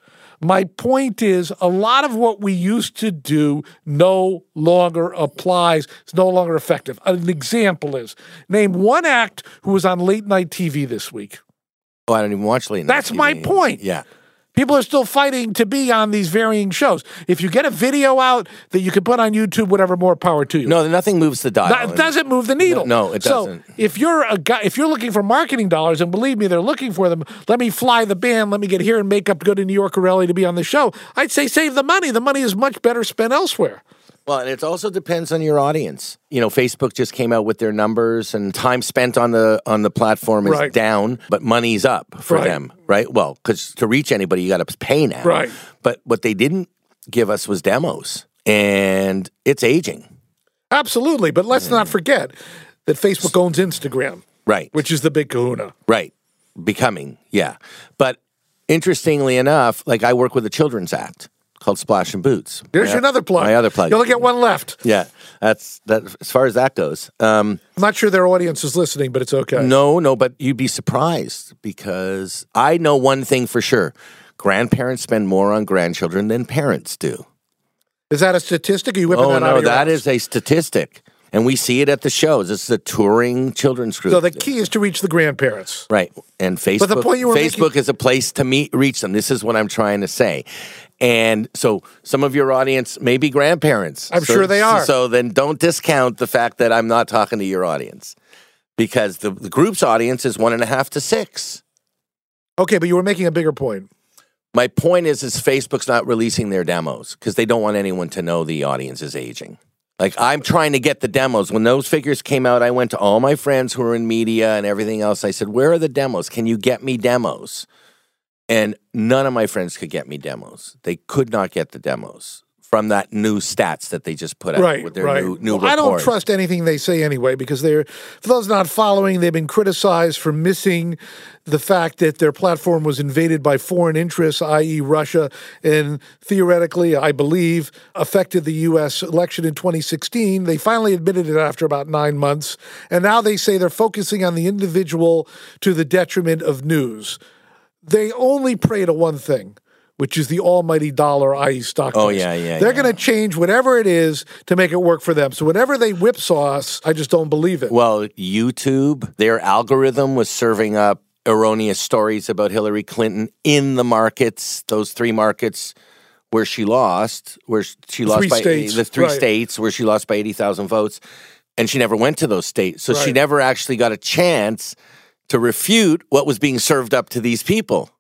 My point is a lot of what we used to do no longer applies. It's no longer effective. An example is name one act who was on late night TV this week. oh, I don't even watch late. night That's my point. Yeah. People are still fighting to be on these varying shows. If you get a video out that you can put on YouTube, whatever, more power to you. No, nothing moves the dial. That doesn't move the needle. No, it so doesn't. So if you're a guy, if you're looking for marketing dollars, and believe me, they're looking for them. Let me fly the band. Let me get here and make up go to New York or LA to be on the show. I'd say save the money. The money is much better spent elsewhere. Well, and it also depends on your audience. You know, Facebook just came out with their numbers, and time spent on the on the platform is Right. down, but money's up for Right. them, right? Well, because to reach anybody, you got to pay now, Right. But what they didn't give us was demos, and it's aging, Absolutely, but let's not mm. forget that Facebook owns Instagram, right? which is the big Kahuna. Right. Becoming, yeah. But interestingly enough, like I work with the children's act called Splash and Boots. There's My- your another plug. My other plug. You only get one left. Yeah, that's that. As far as that goes, um, I'm not sure their audience is listening, but it's okay. no, no. But you'd be surprised because I know one thing for sure: grandparents spend more on grandchildren than parents do. Is that a statistic? Are you whipping Oh that out of your that is a statistic, and we see it at the shows. It's the touring children's group. So the key is to reach the grandparents. Right. And Facebook But the point you were Facebook making- is a place to meet reach them. This is what I'm trying to say. And so some of your audience may be grandparents. I'm So- sure they are. So then don't discount the fact that I'm not talking to your audience. Because the, the group's audience is one and a half to six. Okay, but you were making a bigger point. My point is, is Facebook's not releasing their demos because they don't want anyone to know the audience is aging. Like I'm trying to get the demos. When those figures came out, I went to all my friends who are in media and everything else. I said, "Where are the demos? Can you get me demos?" And none of my friends could get me demos. They could not get the demos from that new stats that they just put out right, with their right. new, new well, I don't trust anything they say anyway because they're for those not following, they've been criticized for missing the fact that their platform was invaded by foreign interests, i.e., Russia, and theoretically, I believe, affected the U.S. election in 2016. They finally admitted it after about nine months, and now they say they're focusing on the individual to the detriment of news. They only pray to one thing which is the almighty dollar, i.e., stock Oh, yeah, yeah, They're yeah. going to change whatever it is to make it work for them. So whatever they whipsaw us, I just don't believe it. Well, YouTube, their algorithm was serving up erroneous stories about Hillary Clinton in the markets, those three markets where she lost, where she lost by states, the three right. states where she lost by 80,000 votes. And she never went to those states. So she never actually got a chance to refute what was being served up to these people.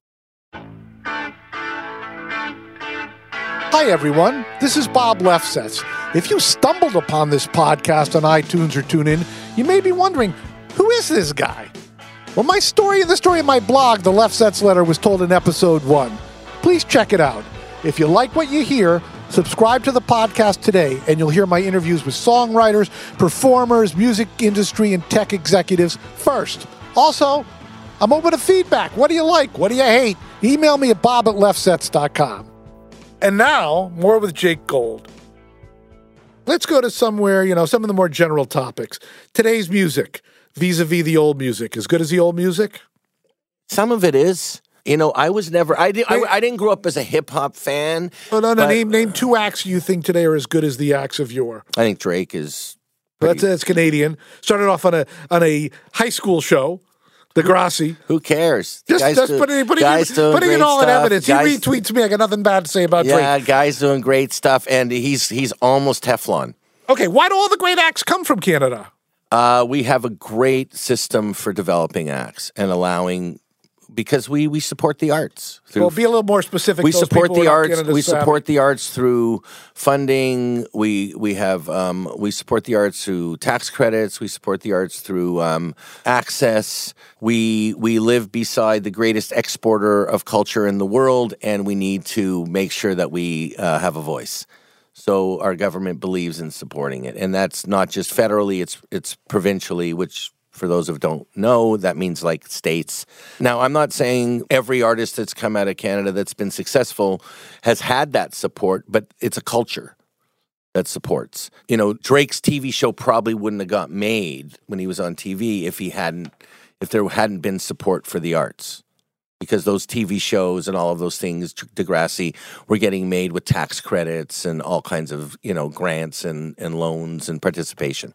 Hi, everyone. This is Bob Lefsetz. If you stumbled upon this podcast on iTunes or TuneIn, you may be wondering, who is this guy? Well, my story and the story of my blog, The Lefsetz Letter, was told in episode one. Please check it out. If you like what you hear, subscribe to the podcast today, and you'll hear my interviews with songwriters, performers, music industry, and tech executives first. Also, I'm open to feedback. What do you like? What do you hate? Email me at bob at lefsetz.com. And now, more with Jake Gold. Let's go to somewhere, you know, some of the more general topics. Today's music, vis a vis the old music. As good as the old music? Some of it is. You know, I was never, I, did, I, I didn't grow up as a hip hop fan. No, no, no. But- Name, name two acts you think today are as good as the acts of yore. I think Drake is That's, that's Canadian. Started off on a on a high school show, Degrassi. Who cares? Just, Guys just do- putting, putting, guys it, doing putting it all in stuff. evidence. Guys- he retweets me. I got nothing bad to say about Yeah, Drake. guys doing great stuff, and he's he's almost Teflon. Okay, why do all the great acts come from Canada? Uh, we have a great system for developing acts and allowing because we we support the arts. Through, Well, be a little more specific. we support the arts. We savvy. support the arts through funding. We we have um, we support the arts through tax credits. We support the arts through um, access. We we live beside the greatest exporter of culture in the world, and we need to make sure that we uh, have a voice. So our government believes in supporting it, and that's not just federally; it's it's provincially, which. For those who don't know, that means like states. Now, I'm not saying every artist that's come out of Canada that's been successful has had that support, but it's a culture that supports. You know, Drake's TV show probably wouldn't have got made when he was on TV if he hadn't if there hadn't been support for the arts. Because those TV shows and all of those things, Degrassi, were getting made with tax credits and all kinds of you know grants and, and loans and participation.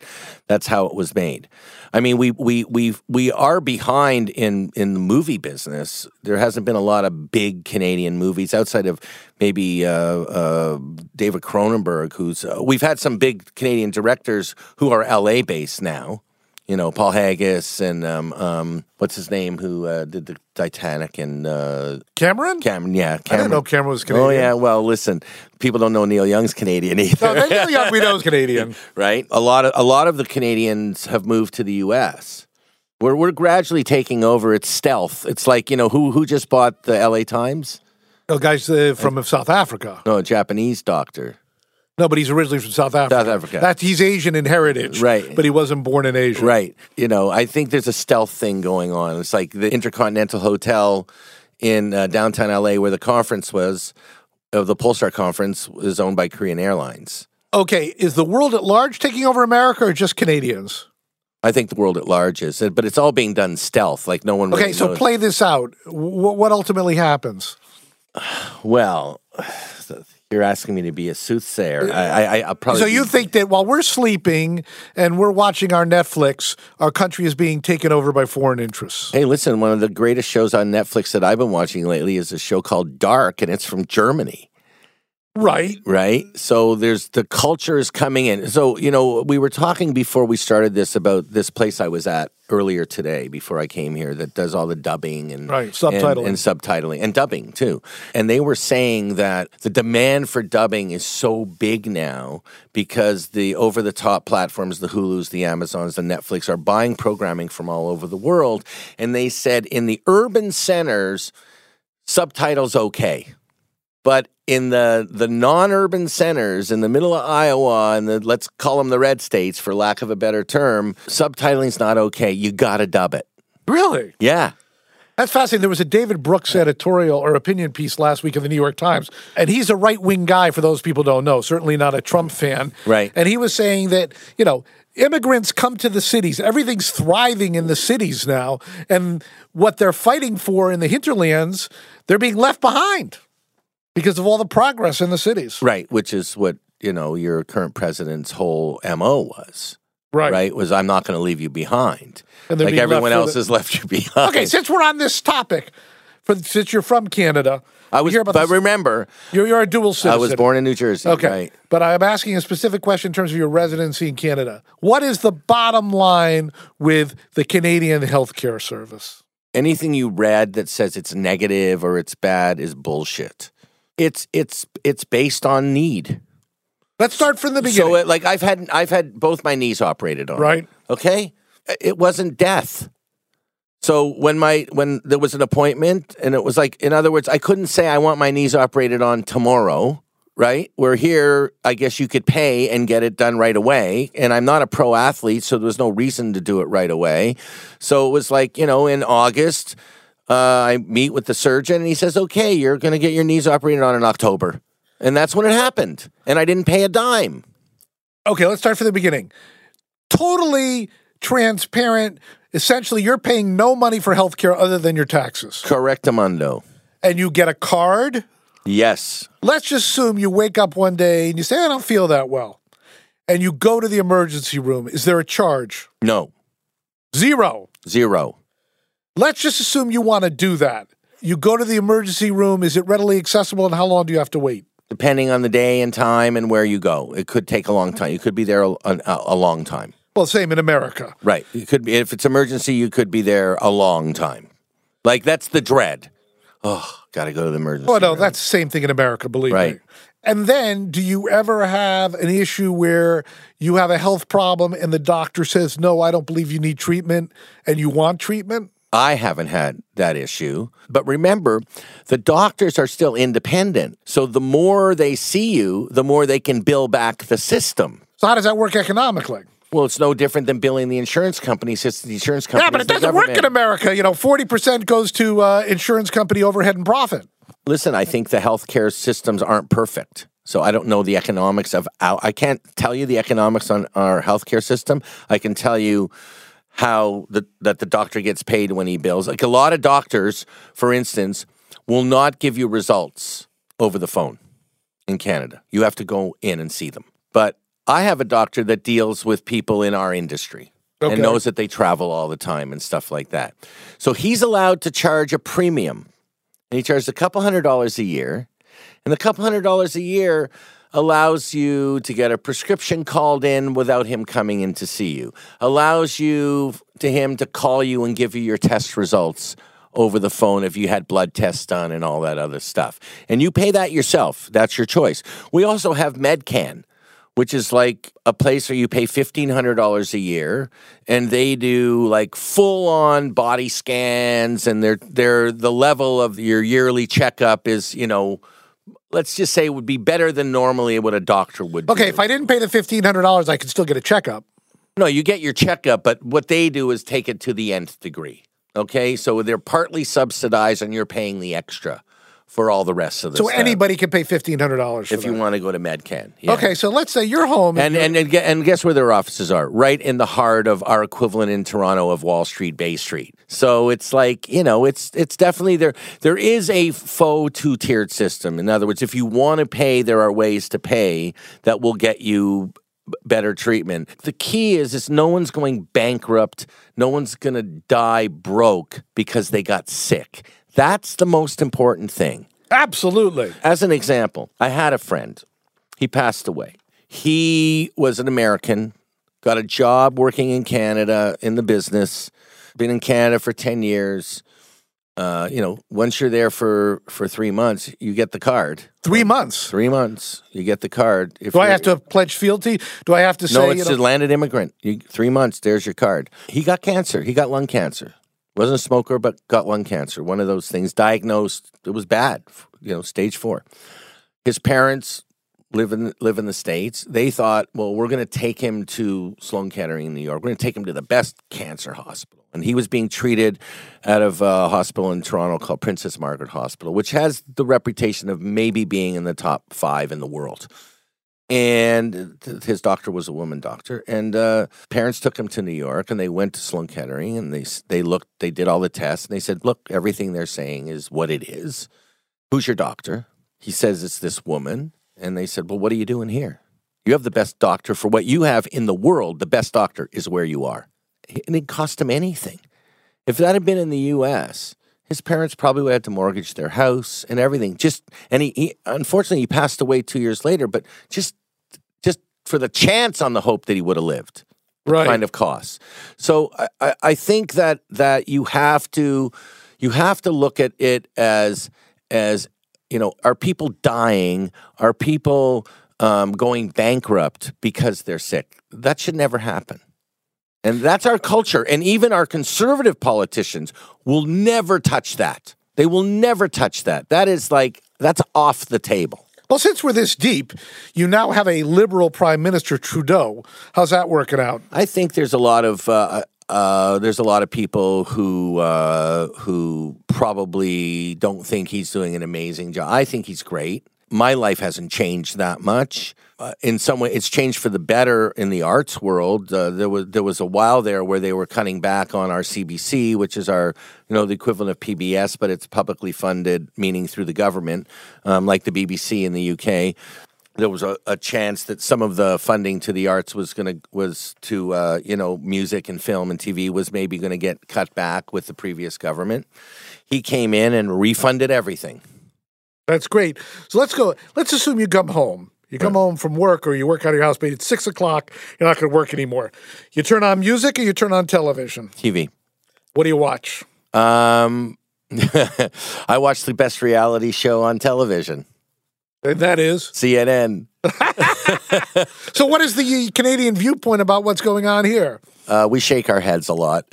That's how it was made. I mean, we we we we are behind in in the movie business. There hasn't been a lot of big Canadian movies outside of maybe uh, uh, David Cronenberg, who's uh, we've had some big Canadian directors who are LA based now. You know, Paul Haggis and um, um, what's his name, who uh, did the Titanic and uh, Cameron? Cameron. Yeah, I didn't Cameron. know Cameron was Canadian. Oh yeah, well, listen, people don't know Neil Young's Canadian either No, know Young we know is Canadian. right? A lot of a lot of the Canadians have moved to the U.S. We're we're gradually taking over. It's stealth. It's like you know who who just bought the L.A. Times? No, guys uh, from South Africa. No, a Japanese doctor. No, but he's originally from South Africa. South Africa. That's he's Asian in heritage, Right. But he wasn't born in Asia, Right. You know, I think there's a stealth thing going on. It's like the Intercontinental Hotel in uh, downtown LA where the conference was, of the Pollstar conference, is owned by Korean Airlines. Okay, is the world at large taking over America or just Canadians? I think the world at large is, but it's all being done stealth. Like no one. Okay, so knows. play this out. W- what ultimately happens? Well, you're asking me to be a soothsayer. I, I, I I'll probably. So be- you think that while we're sleeping and we're watching our Netflix, our country is being taken over by foreign interests? Hey, listen, one of the greatest shows on Netflix that I've been watching lately is a show called Dark, and it's from Germany. Right. right? So there's the culture is coming in. So, you know, we were talking before we started this about this place I was at earlier today before I came here that does all the dubbing and Right, and- subtitling. and, subtitling and dubbing too. And they were saying that the demand for dubbing is so big now because the over the top platforms, the Hulus, the Amazons, the Netflix are buying programming from all over the world. And they said in the urban centers, subtitles okay. But in the the non-urban centers in the middle of Iowa and the let's call them the red states for lack of a better term, subtitling's not okay. You got to dub it. Really? Yeah. That's fascinating. There was a David Brooks editorial or opinion piece last week in the New York Times, and he's a right wing guy, for those people who don't know, certainly not a Trump fan. Right. And he was saying that, you know, immigrants come to the cities. Everything's thriving in the cities now. And what they're fighting for in the hinterlands, they're being left behind because of all the progress in the cities. Right, which is what, you know, your current president's whole MO was. Right. Right, was I'm not going to leave you behind. And like everyone else the- has left you behind. Okay, since we're on this topic, for, since you're from Canada, I was but this- remember, you're, you're a dual citizen. I was born in New Jersey. Okay. Right. But I'm asking a specific question in terms of your residency in Canada. What is the bottom line with the Canadian healthcare service? anything you read that says it's negative or it's bad is bullshit. It's it's it's based on need. Let's start from the beginning. So it, like I've had I've had both my knees operated on. Right. Okay? Uh, it wasn't death. So when my when there was an appointment and it was like in other words I couldn't say I want my knees operated on tomorrow, right? Where here I guess you could pay and get it done right away and I'm not a pro athlete so there was no reason to do it right away. So it was like, you know, in August uh, I meet with the surgeon and he says, "Okay, you're going to get your knees operated on in October." And that's when it happened. And I didn't pay a dime. okay, let's start from the beginning. Totally transparent. Essentially, you're paying no money for healthcare other than your taxes. Correctamundo. And you get a card. Yes. Let's just assume you wake up one day and you say, I don't feel that well. And you go to the emergency room. Is there a charge? No. Zero. Zero. Let's just assume you want to do that. You go to the emergency room. Is it readily accessible and how long do you have to wait? depending on the day and time and where you go. It could take a long time. You could be there a, a, a long time. Well, same in America. Right. You could be if it's emergency. You could be there a long time. Like that's the dread. Oh, got to go to the emergency. Oh, no, room. that's the same thing in America, believe me. And then, do you ever have an issue where you have a health problem and the doctor says, no, I don't believe you need treatment and you want treatment? I haven't had that issue. But remember, the doctors are still independent. So the more they see you, the more they can bill back the system. So, how does that work economically? Well, it's no different than billing the insurance company since the insurance company. Yeah, but it doesn't work in America. You know, 40% goes to uh, insurance company overhead and profit. Listen, I think the healthcare systems aren't perfect. So I don't know the economics of I can't tell you the economics on our healthcare system. I can tell you how the, that the doctor gets paid when he bills. Like a lot of doctors, for instance, will not give you results over the phone in Canada. You have to go in and see them. But I have a doctor that deals with people in our industry Okay. and knows that they travel all the time and stuff like that. So he's allowed to charge a premium. And he charges a couple hundred dollars a year. And the couple hundred dollars a year allows you to get a prescription called in without him coming in to see you. Allows you to him to call you and give you your test results over the phone if you had blood tests done and all that other stuff. And you pay that yourself. That's your choice. We also have Medcan which is like a place where you pay $1500 a year and they do like full on body scans and they're they're the level of your yearly checkup is, you know, let's just say it would be better than normally what a doctor would Okay, do. if I didn't pay the $1,500, I could still get a checkup. No, you get your checkup, but what they do is take it to the nth degree. Okay? So they're partly subsidized and you're paying the extra for all the rest of the So stuff. anybody can pay $1,500 for if you want to go to Medcan. Yeah. Okay, so let's say you're home. And and, and and guess where their offices are? Right in the heart of our equivalent in Toronto of Wall Street, Bay Street. So it's like you know, it's it's definitely there. There is a faux two tiered system. In other words, if you want to pay, there are ways to pay that will get you better treatment. The key is is no one's going bankrupt. No one's going to die broke because they got sick. That's the most important thing. Absolutely. As an example, I had a friend. He passed away. He was an American, got a job working in Canada in the business, been in Canada for 10 years. Uh, you know, once you're there for, for three months, you get the card. Three months. Three months, you get the card. If Do I have to pledge fealty? Do I have to say? No, you it's know- a landed immigrant. You, three months, there's your card. He got cancer. He got lung cancer. Wasn't a smoker, but got lung cancer. One of those things. Diagnosed. It was bad. You know, stage four. His parents live in live in the states. They thought, well, we're going to take him to Sloan Kettering in New York. We're going to take him to the best cancer hospital, and he was being treated out of a hospital in Toronto called Princess Margaret Hospital, which has the reputation of maybe being in the top five in the world and his doctor was a woman doctor and uh, parents took him to new york and they went to sloan kettering and they they looked they did all the tests and they said look everything they're saying is what it is. Who's your doctor? He says it's this woman. And they said well what are you doing here? You have the best doctor for what you have in the world. The best doctor is where you are. And it cost him anything. If that had been in the us his parents probably would have to mortgage their house and everything. Just and he, he unfortunately he passed away two years later, but just for the chance on the hope that he would have lived right. kind of costs. So I, I, I think that that you have to you have to look at it as as you know, are people dying? Are people um, going bankrupt because they're sick? That should never happen. And that's our culture. And even our conservative politicians will never touch that. They will never touch that. That is like, that's off the table. Well, since we're this deep, you now have a liberal Prime Minister Trudeau. How's that working out? I think there's a lot of uh, uh, there's a lot of people who uh, who probably don't think he's doing an amazing job. I think he's great. My life hasn't changed that much. Uh, in some way, it's changed for the better in the arts world. Uh, there was there was a while there where they were cutting back on our CBC, which is our you know the equivalent of PBS, but it's publicly funded, meaning through the government, um, like the BBC in the UK there was a, a chance that some of the funding to the arts was going to was to uh, you know music and film and TV was maybe going to get cut back with the previous government. He came in and refunded everything. That's great. So let's go. Let's assume you come home. You come home from work or you work out of your house, but it's six o'clock. You're not going to work anymore. You turn on music or you turn on television. TV. What do you watch? Um, I watch the best reality show on television, that is. CNN. So, what is the Canadian viewpoint about what's going on here? Uh, we shake our heads a lot.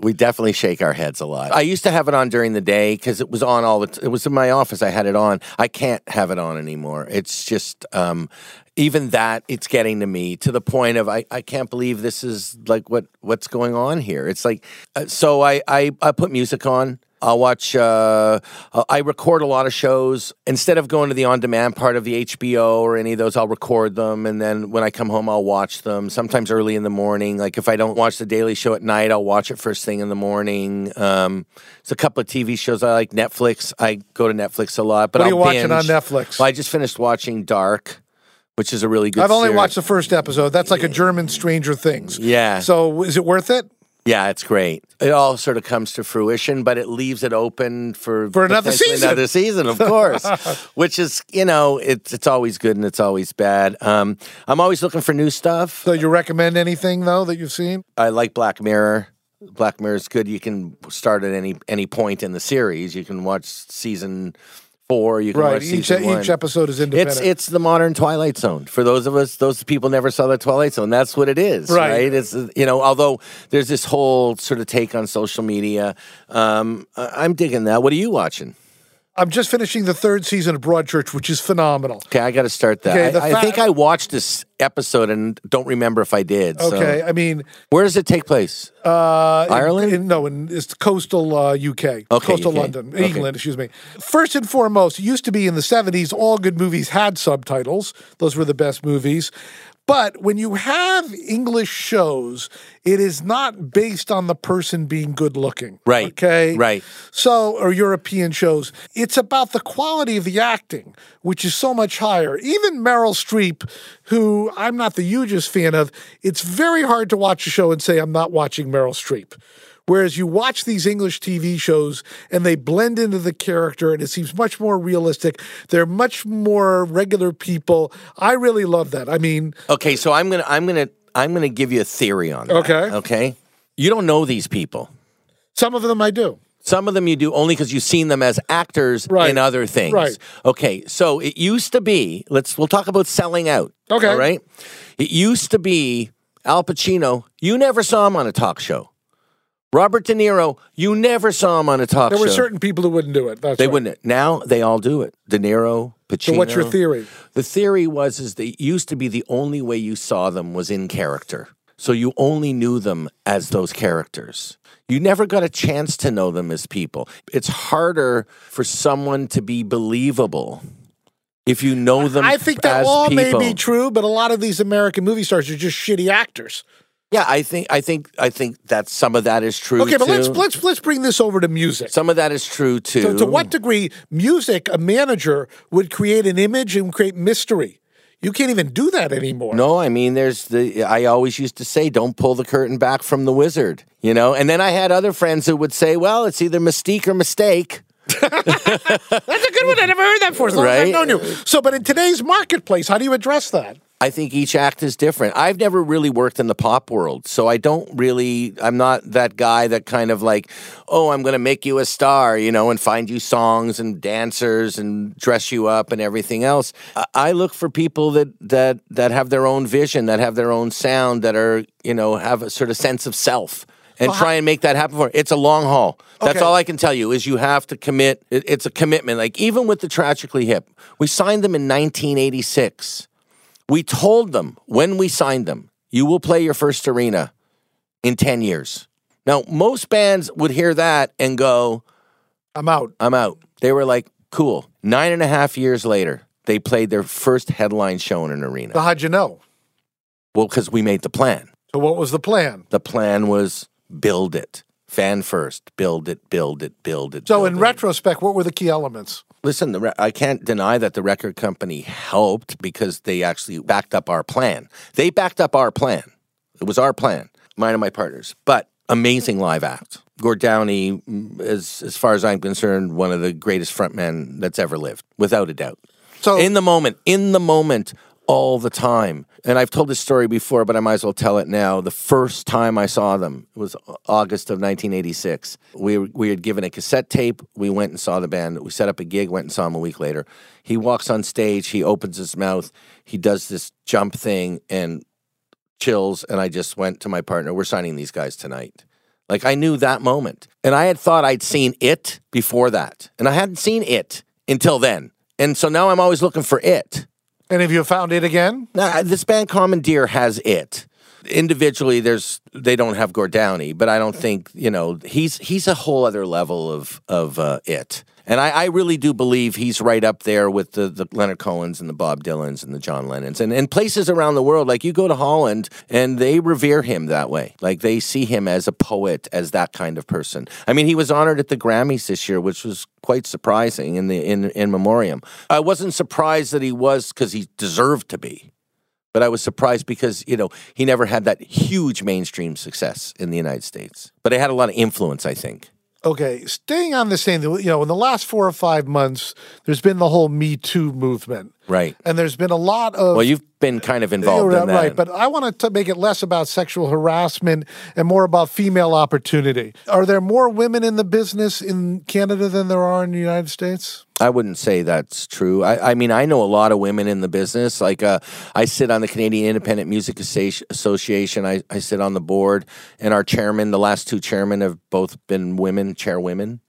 We definitely shake our heads a lot. I used to have it on during the day because it was on all the. T- it was in my office. I had it on. I can't have it on anymore. It's just um, even that. It's getting to me to the point of I, I can't believe this is like what what's going on here. It's like uh, so I, I I put music on. I'll watch. Uh, uh, I record a lot of shows instead of going to the on-demand part of the HBO or any of those. I'll record them, and then when I come home, I'll watch them. Sometimes early in the morning. Like if I don't watch the Daily Show at night, I'll watch it first thing in the morning. Um, it's a couple of TV shows I like. Netflix. I go to Netflix a lot. But What are you I'll watching on. Netflix? Well, I just finished watching Dark, which is a really good. I've only series. watched the first episode. That's like a German Stranger Things. Yeah. So, is it worth it? Yeah, it's great. It all sort of comes to fruition, but it leaves it open for For another season. Another season, of course. Which is, you know, it's it's always good and it's always bad. Um, I'm always looking for new stuff. So, you recommend anything though that you've seen? I like Black Mirror. Black Mirror is good. You can start at any any point in the series. You can watch season four. You can Right. watch Each season one. each episode is independent. It's it's the modern Twilight Zone. For those of us, those people never saw the Twilight Zone. That's what it is, Right. right? It's you know, although there's this whole sort of take on social media. Um, I'm digging that. What are you watching? I'm just finishing the third season of Broadchurch, which is phenomenal. Okay, I got to start that. Okay, I, I think I watched this episode and don't remember if I did. so- Okay. I mean, where does it take place? uh, in- Ireland? in- no, in it's coastal uh, UK, Okay, coastal UK. London, Okay. England. Excuse me. First and foremost, it used to be in the '70s. All good movies had subtitles; those were the best movies. But when you have English shows, it is not based on the person being good looking. Right, Okay. right. So, or European shows, it's about the quality of the acting, which is so much higher. Even Meryl Streep, who I'm not the hugest fan of, it's very hard to watch a show and say I'm not watching Meryl Streep. Whereas you watch these English TV shows and they blend into the character and it seems much more realistic. They're much more regular people. I really love that. I mean, Okay, so I'm gonna I'm gonna I'm gonna give you a theory on that. Okay. Okay. You don't know these people. some of them I do. Some of them you do only because you've seen them as actors Right. in other things. Right. Okay, so it used to be. Let's we'll talk about selling out. Okay. All right. It used to be Al Pacino. You never saw him on a talk show. Robert De Niro. You never saw him on a talk There show. were certain people who wouldn't do it. That's they right. wouldn't. Now they all do it. De Niro, Pacino. So what's your theory? The theory was is that it used to be the only way you saw them was in character. So you only knew them as those characters. You never got a chance to know them as people. It's harder for someone to be believable if you know them I think that all people. may be true, but a lot of these American movie stars are just shitty actors. Yeah, I think I think I think that some of that is true Okay, but too. let's let's let's bring this over to music. some of that is true too. So to what degree music, a manager would create an image and create mystery. You can't even do that anymore. No, I mean, there's the. I always used to say, "Don't pull the curtain back from the wizard," you know. And then I had other friends who would say, "Well, it's either mystique or mistake." That's a good one. I never heard that before. As long as Right. I've known you. So, but in today's marketplace, how do you address that? I think each act is different. I've never really worked in the pop world, so I don't really. I'm not that guy that kind of like, oh, I'm going to make you a star, you know, and find you songs and dancers and dress you up and everything else. I, I look for people that that that have their own vision, that have their own sound, that are you know have a sort of sense of self. And try and make that happen for. It's a long haul. That's Okay. all I can tell you is you have to commit. It, it's a commitment. Like even with the Tragically Hip, we signed them in 1986. We told them when we signed them, you will play your first arena in 10 years. Now, most bands would hear that and go, I'm out. I'm out. They were like, cool. Nine and a half years later, they played their first headline show in an arena. So how'd you know? Well, because we made the plan. So what was the plan? The plan was build it. Fan first, build it, build it, build it. So build in it. retrospect, what were the key elements? Listen, the re- I can't deny that the record company helped because they actually backed up our plan. They backed up our plan. It was our plan, mine and my partners. But amazing live act. Gord Downie, mm, as as far as I'm concerned, one of the greatest frontmen that's ever lived, without a doubt. So In the moment, in the moment, all the time. And I've told this story before, but I might as well tell it now. The first time I saw them was August of 1986. We we had given a cassette tape. We went and saw the band. We set up a gig. Went and saw him a week later. He walks on stage. He opens his mouth. He does this jump thing and chills. And I just went to my partner. We're signing these guys tonight. Like I knew that moment. And I had thought I'd seen it before that. And I hadn't seen it until then. And so now I'm always looking for it. And have you found it again? Now, uh, this band Commandeer has it. Individually, there's they don't have Gord Downie, but I don't think you know he's he's a whole other level of of uh, it. And I, I really do believe he's right up there with the, the Leonard Cohens and the Bob Dylans and the John Lennons and, and places around the world. Like you go to Holland and they revere him that way. Like they see him as a poet, as that kind of person. I mean, he was honored at the Grammys this year, which was quite surprising in the in, in memoriam. I wasn't surprised that he was because he deserved to be. But I was surprised because, you know, he never had that huge mainstream success in the United States. But it had a lot of influence, I think. Okay, staying on the same, you know, in the last four or five months, there's been the whole Me Too movement, Right. and there's been a lot of Well, you've been kind of involved in that. right. But I want to make it less about sexual harassment and more about female opportunity. Are there more women in the business in Canada than there are in the United States? I wouldn't say that's true. I, I mean, I know a lot of women in the business. Like, uh, I sit on the Canadian Independent Music Association. I, I sit on the board, and our chairman, the last two chairmen, have both been women, chairwomen,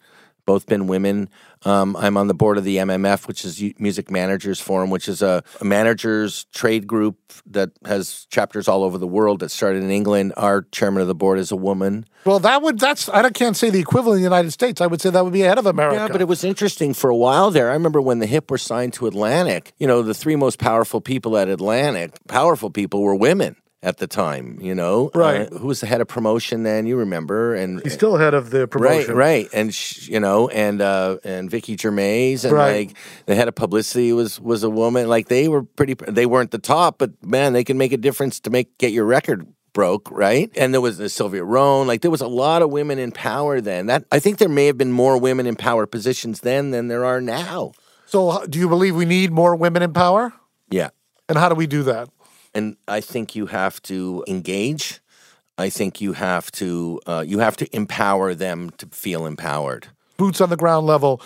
both been women. Um, I'm on the board of the MMF, which is Music Managers Forum, which is a, a managers trade group that has chapters all over the world that started in England. Our chairman of the board is a woman. Well, that would that's I can't say the equivalent in the United States. I would say that would be ahead of America. Yeah, but it was interesting for a while there. I remember when the Hip were signed to Atlantic, you know, the three most powerful people at Atlantic, powerful people were women at the time, you know. Right. Uh, who was the head of promotion then? You remember? And He's still head of the promotion. right, right. and sh- you know, and uh, and Vicky Gervais, and Right. like the head of publicity was was a woman. Like they were pretty. They weren't the top, but man, they can make a difference to make get your record broke, right? And there was the Sylvia Rhone. Like there was a lot of women in power then. That I think there may have been more women in power positions then than there are now. So, do you believe we need more women in power? Yeah. And how do we do that? And I think you have to engage. I think you have to uh, you have to empower them to feel empowered. Boots on the ground level.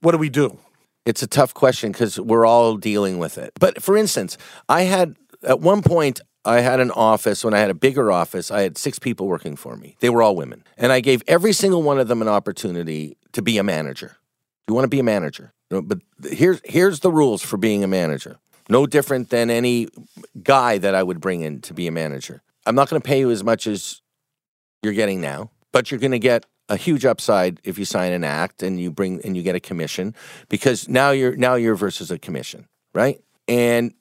What do we do? It's a tough question because we're all dealing with it. But for instance, I had at one point I had an office when I had a bigger office. I had six people working for me. They were all women, and I gave every single one of them an opportunity to be a manager. You want to be a manager, but here's here's the rules for being a manager. No different than any guy that I would bring in to be a manager. I'm not going to pay you as much as you're getting now, but you're going to get a huge upside if you sign an act and you bring and you get a commission because now you're now you're versus a commission, right? And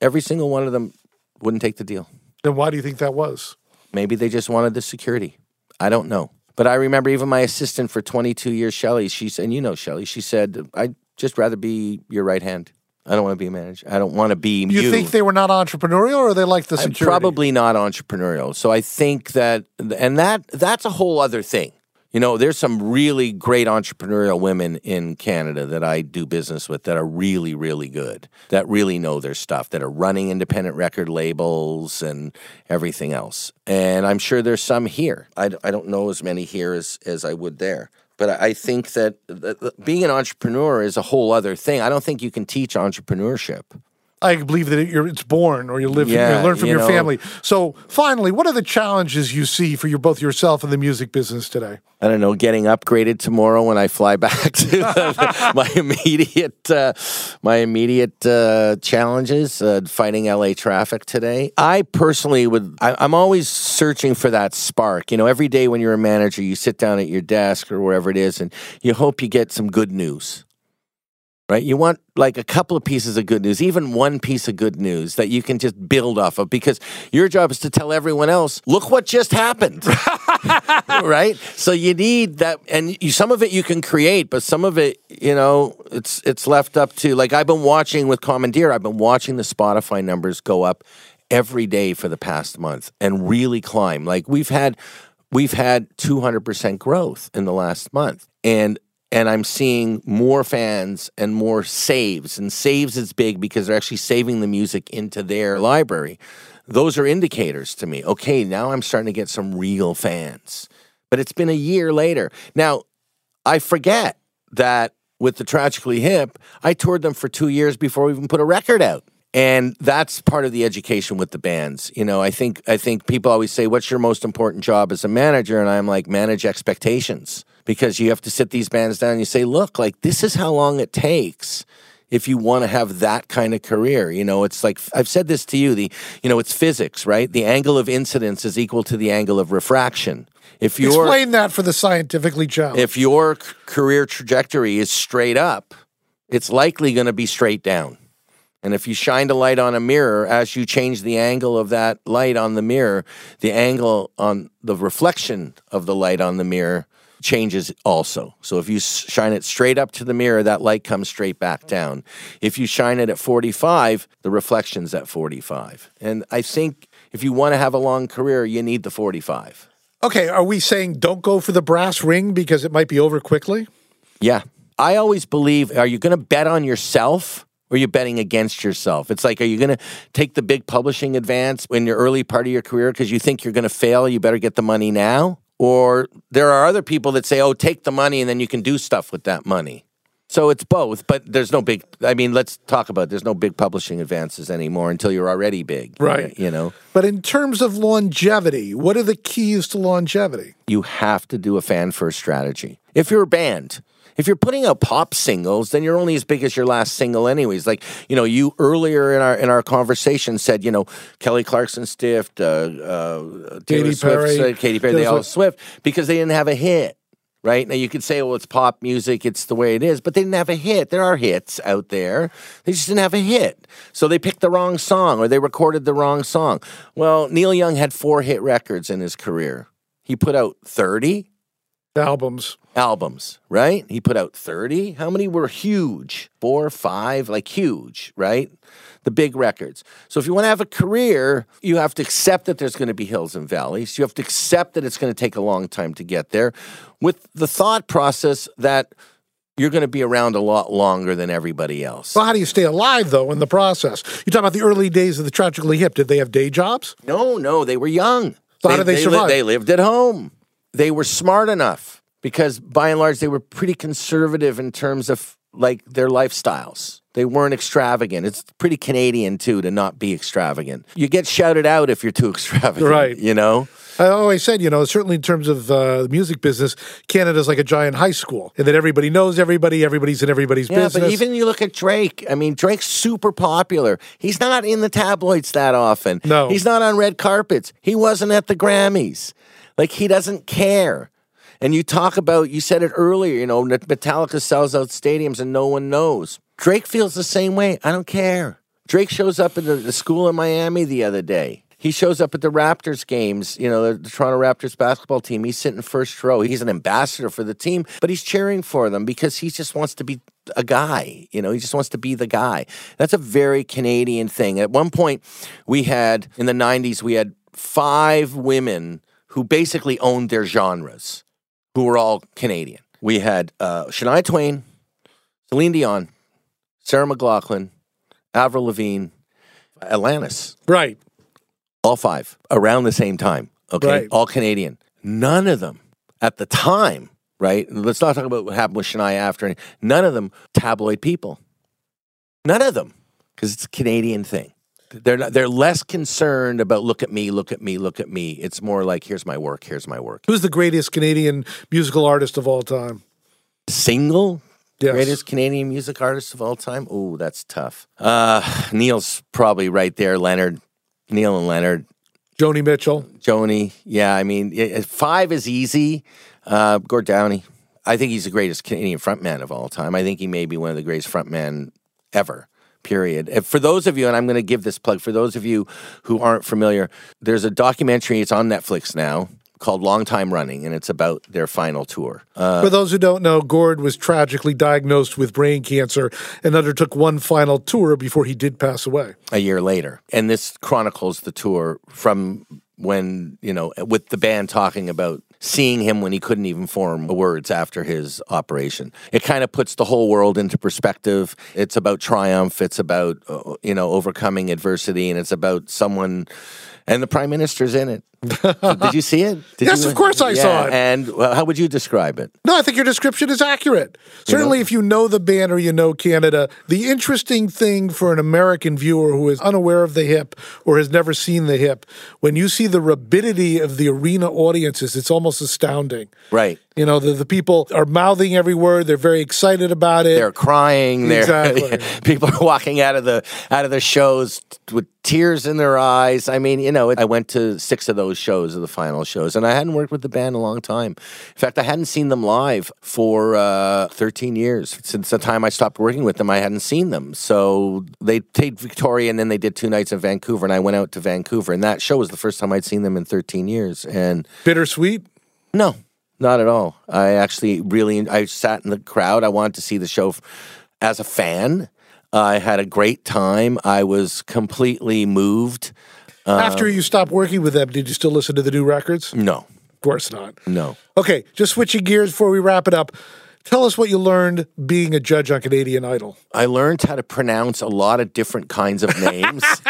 every single one of them wouldn't take the deal. Then why do you think that was? Maybe they just wanted the security. I don't know. But I remember even my assistant for 22 years, Shelly, she said, and you know Shelly, she said, I'd just rather be your right hand. I don't want to be a manager. I don't want to be you. You think they were not entrepreneurial, or they like the security? Probably not entrepreneurial. So I think that, and that that's a whole other thing. You know, there's some really great entrepreneurial women in Canada that I do business with that are really, really good, that really know their stuff, that are running independent record labels and everything else. And I'm sure there's some here. I, I don't know as many here as, as I would there. But I think that being an entrepreneur is a whole other thing. I don't think you can teach entrepreneurship. I believe that it's born or you live, yeah, you learn from you your know, family. So, finally, what are the challenges you see for your both yourself and the music business today? I don't know. Getting upgraded tomorrow when I fly back to my immediate, uh, my immediate uh, challenges. Uh, fighting LA traffic today. I personally would. I, I'm always searching for that spark. You know, every day when you're a manager, you sit down at your desk or wherever it is, and you hope you get some good news right? You want like a couple of pieces of good news, even one piece of good news that you can just build off of because your job is to tell everyone else, look what just happened. right? So you need that and you, some of it you can create, but some of it, you know, it's it's left up to like I've been watching with Commandeer, I've been watching the Spotify numbers go up every day for the past month and really climb. Like we've had we've had 200% growth in the last month. And and I'm seeing more fans and more saves. And saves is big because they're actually saving the music into their library. Those are indicators to me. Okay, now I'm starting to get some real fans. But it's been a year later. Now, I forget that with the Tragically Hip, I toured them for two years before we even put a record out. And that's part of the education with the bands. You know, I think I think people always say, "What's your most important job as a manager?" And I'm like, "Manage expectations." Because you have to sit these bands down and you say, look, like this is how long it takes if you want to have that kind of career. You know, it's like I've said this to you, the you know, it's physics, right? The angle of incidence is equal to the angle of refraction. If you explain that for the scientifically challenged. If your career trajectory is straight up, it's likely going to be straight down. And if you shine a light on a mirror, as you change the angle of that light on the mirror, the angle on the reflection of the light on the mirror changes also. So if you shine it straight up to the mirror, that light comes straight back down. If you shine it at 45, the reflection's at 45. And I think if you want to have a long career, you need the 45. Okay, are we saying don't go for the brass ring because it might be over quickly? Yeah. I always believe are you going to bet on yourself? or are you betting against yourself? It's like, are you going to take the big publishing advance in your early part of your career because you think you're going to fail? You better get the money now. Or there are other people that say, oh, take the money and then you can do stuff with that money. So it's both, but there's no big. I mean, let's talk about. It. There's no big publishing advances anymore until you're already big, right? You know. But in terms of longevity, what are the keys to longevity? You have to do a fan first strategy. If you're a band, if you're putting out pop singles, then you're only as big as your last single, anyways. Like you know, you earlier in our in our conversation said, you know, Kelly Clarkson stiffed, uh, uh, Katy Perry, Swift, Katy Perry, they all like- Swift because they didn't have a hit. Right now, you could say, "Well, it's pop music; it's the way it is," but they didn't have a hit. There are hits out there; they just didn't have a hit. So they picked the wrong song, or they recorded the wrong song. Well, Neil Young had four hit records in his career. He put out thirty Albums. albums, right? He put out 30. How many were huge? Four, five, like huge, right? The big records. So if you want to have a career, you have to accept that there's going to be hills and valleys. You have to accept that it's going to take a long time to get there with the thought process that you're going to be around a lot longer than everybody else. Well, how do you stay alive, though, in the process? You talk about the early days of the Tragically Hip. Did they have day jobs? No, no, they were young. So how did they li- survive? they lived at home. They were smart enough because by and large they were pretty conservative in terms of like their lifestyles. They weren't extravagant. It's pretty Canadian too to not be extravagant. You get shouted out if you're too extravagant, Right. You know. I always said, you know, certainly in terms of uh, the music business, Canada's like a giant high school, and that everybody knows everybody, everybody's in everybody's Yeah, business. but even you look at Drake. I mean, Drake's super popular. He's not in the tabloids that often. No. he's not on red carpets. He wasn't at the Grammys. Like he doesn't care. And you talk about, you said it earlier. You know, Metallica sells out stadiums and no one knows. Drake feels the same way. I don't care. Drake shows up at the, the school in Miami the other day. He shows up at the Raptors games, you know, the, the Toronto Raptors basketball team. He's sitting first row. He's an ambassador for the team, but he's cheering for them because he just wants to be a guy. You know, he just wants to be the guy. That's a very Canadian thing. At one point, we had, in the 90s, we had five women who basically owned their genres, who were all Canadian. We had uh, Shania Twain, Celine Dion, Sarah McLachlan, Avril Lavigne, Alanis right. all five around the same time. Okay, Right. all Canadian. None of them at the time. Right. Let's not talk about what happened with Shania after. None of them tabloid people. None of them, because it's a Canadian thing. They're not, they're less concerned about look at me, look at me, look at me. It's more like here's my work, here's my work. Who's the greatest Canadian musical artist of all time? Single Yes. greatest Canadian music artist of all time. Oh, that's tough. Uh, Neil's probably right there. Leonard, Neil and Leonard. Joni Mitchell. Joni, yeah, I mean, five is easy. Uh, Gord Downie, I think he's the greatest Canadian frontman of all time. I think he may be one of the greatest frontmen ever. Period. And for those of you, and I'm going to give this plug for those of you who aren't familiar, there's a documentary. It's on Netflix now called Long Time Running, and it's about their final tour. Uh, For those who don't know, Gord was tragically diagnosed with brain cancer and undertook one final tour before he did pass away. a year later. And this chronicles the tour from when, you know, with the band talking about seeing him when he couldn't even form words after his operation. It kind of puts the whole world into perspective. It's about triumph, it's about, uh, you know, overcoming adversity, and it's about someone. And the prime minister's in it. Did you see it? Did Yes, you- of course I saw it. And well, how would you describe it? No, I think your description is accurate. Certainly, if you know the band or you know Canada, the interesting thing for an American viewer who is unaware of the hip or has never seen the hip, when you see the rapidity of the arena audiences, it's almost astounding. Right. You know, the, the people are mouthing every word. They're very excited about it. They're crying. They're Exactly. people are walking out of the out of the shows with tears in their eyes. I mean, you know, I went to six of those shows of the final shows, and I hadn't worked with the band in a long time. In fact, I hadn't seen them live for uh, 13 years since the time I stopped working with them. I hadn't seen them, so they played Victoria, and then they did two nights in Vancouver, and I went out to Vancouver, and that show was the first time I'd seen them in 13 years, and. Bittersweet. No, not at all. I actually really I sat in the crowd. I wanted to see the show as a fan. I had a great time. I was completely moved. After um, you stopped working with them, did you still listen to the new records? No, Of course not. no. Okay, just switching gears before we wrap it up. Tell us what you learned being a judge on Canadian Idol. I learned how to pronounce a lot of different kinds of names.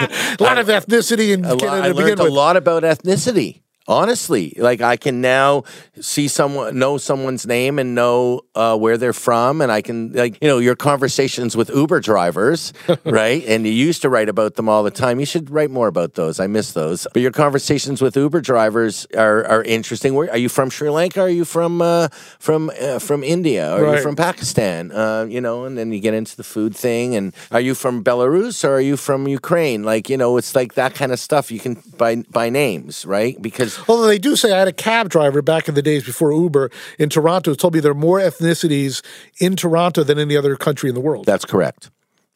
A lot of ethnicity in lot, Canada I learned a lot about ethnicity. Honestly, like I can now see someone, know someone's name, and know uh, where they're from, and I can like you know your conversations with Uber drivers, right? And you used to write about them all the time. You should write more about those. I miss those. But your conversations with Uber drivers are, are interesting. Where are you from? Sri Lanka? Are you from uh, from uh, from India? Are Right. you from Pakistan? Uh, you know, and then you get into the food thing. And are you from Belarus or are you from Ukraine? Like you know, it's like that kind of stuff. You can by by names, right? Because Although they do say I had a cab driver back in the days before Uber in Toronto told me there are more ethnicities in Toronto than any other country in the world. that's correct.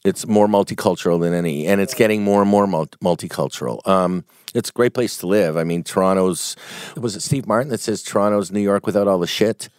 It's more multicultural than any, and it's getting more and more multi- multicultural. Um, it's a great place to live. I mean, Toronto's was it Steve Martin that says Toronto's New York without all the shit,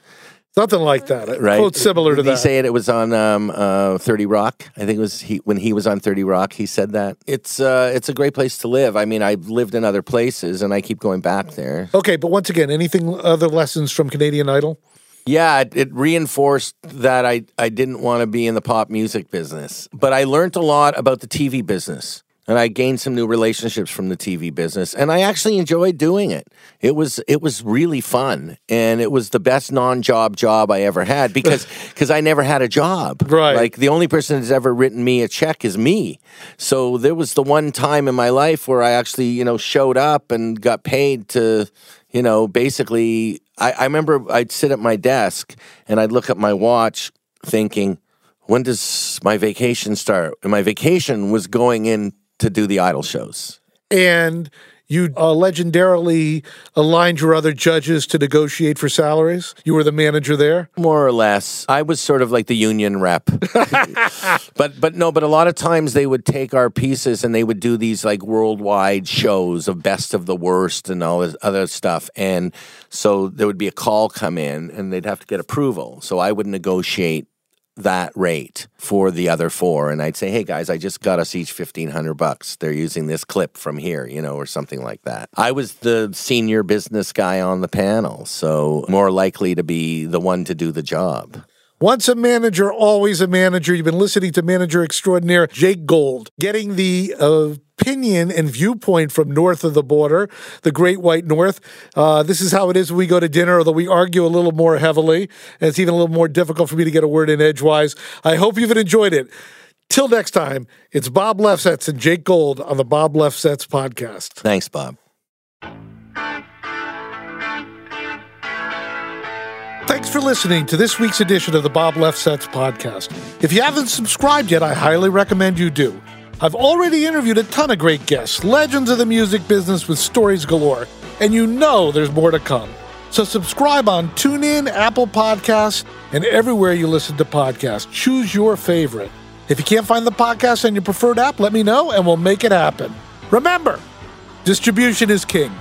Something like that. right? Quote similar to Did he that. say it? It was on um, uh, Thirty Rock. I think it was he when he was on Thirty Rock. He said that it's uh, it's a great place to live. I mean, I've lived in other places, and I keep going back there. okay, but once again, anything other lessons from Canadian Idol? Yeah, it, it reinforced that I, I didn't want to be in the pop music business. But I learned a lot about the TV business. And I gained some new relationships from the TV business. And I actually enjoyed doing it. It was it was really fun. And it was the best non-job job I ever had because because I never had a job. Right. Like the only person that's ever written me a check is me. So there was the one time in my life where I actually, you know, showed up and got paid to you know, basically, I, I remember I'd sit at my desk and I'd look at my watch thinking, when does my vacation start? And my vacation was going in to do the idol shows. And you uh, legendarily aligned your other judges to negotiate for salaries. You were the manager there. More or less. I was sort of like the union rep. but but no, but a lot of times they would take our pieces and they would do these like worldwide shows of best of the worst and all this other stuff. And so there would be a call come in and they'd have to get approval. So I would negotiate that rate for the other four and I'd say, "Hey guys, I just got us each 1500 bucks. They're using this clip from here, you know, or something like that." I was the senior business guy on the panel, so more likely to be the one to do the job. Once a manager, always a manager. You've been listening to manager extraordinaire Jake Gold, getting the opinion and viewpoint from north of the border, the Great White North. Uh, this is how it is when we go to dinner, although we argue a little more heavily, and it's even a little more difficult for me to get a word in edgewise. I hope you've enjoyed it. Till next time, it's Bob Lefsetz and Jake Gold on the Bob Lefsetz podcast. Thanks, Bob. Thanks for listening to this week's edition of the Bob Lefsetz podcast. If you haven't subscribed yet, I highly recommend you do. I've already interviewed a ton of great guests, legends of the music business with stories galore, and you know there's more to come. So subscribe on TuneIn, Apple Podcasts, and everywhere you listen to podcasts. Choose your favorite. If you can't find the podcast on your preferred app, let me know and we'll make it happen. Remember, distribution is king.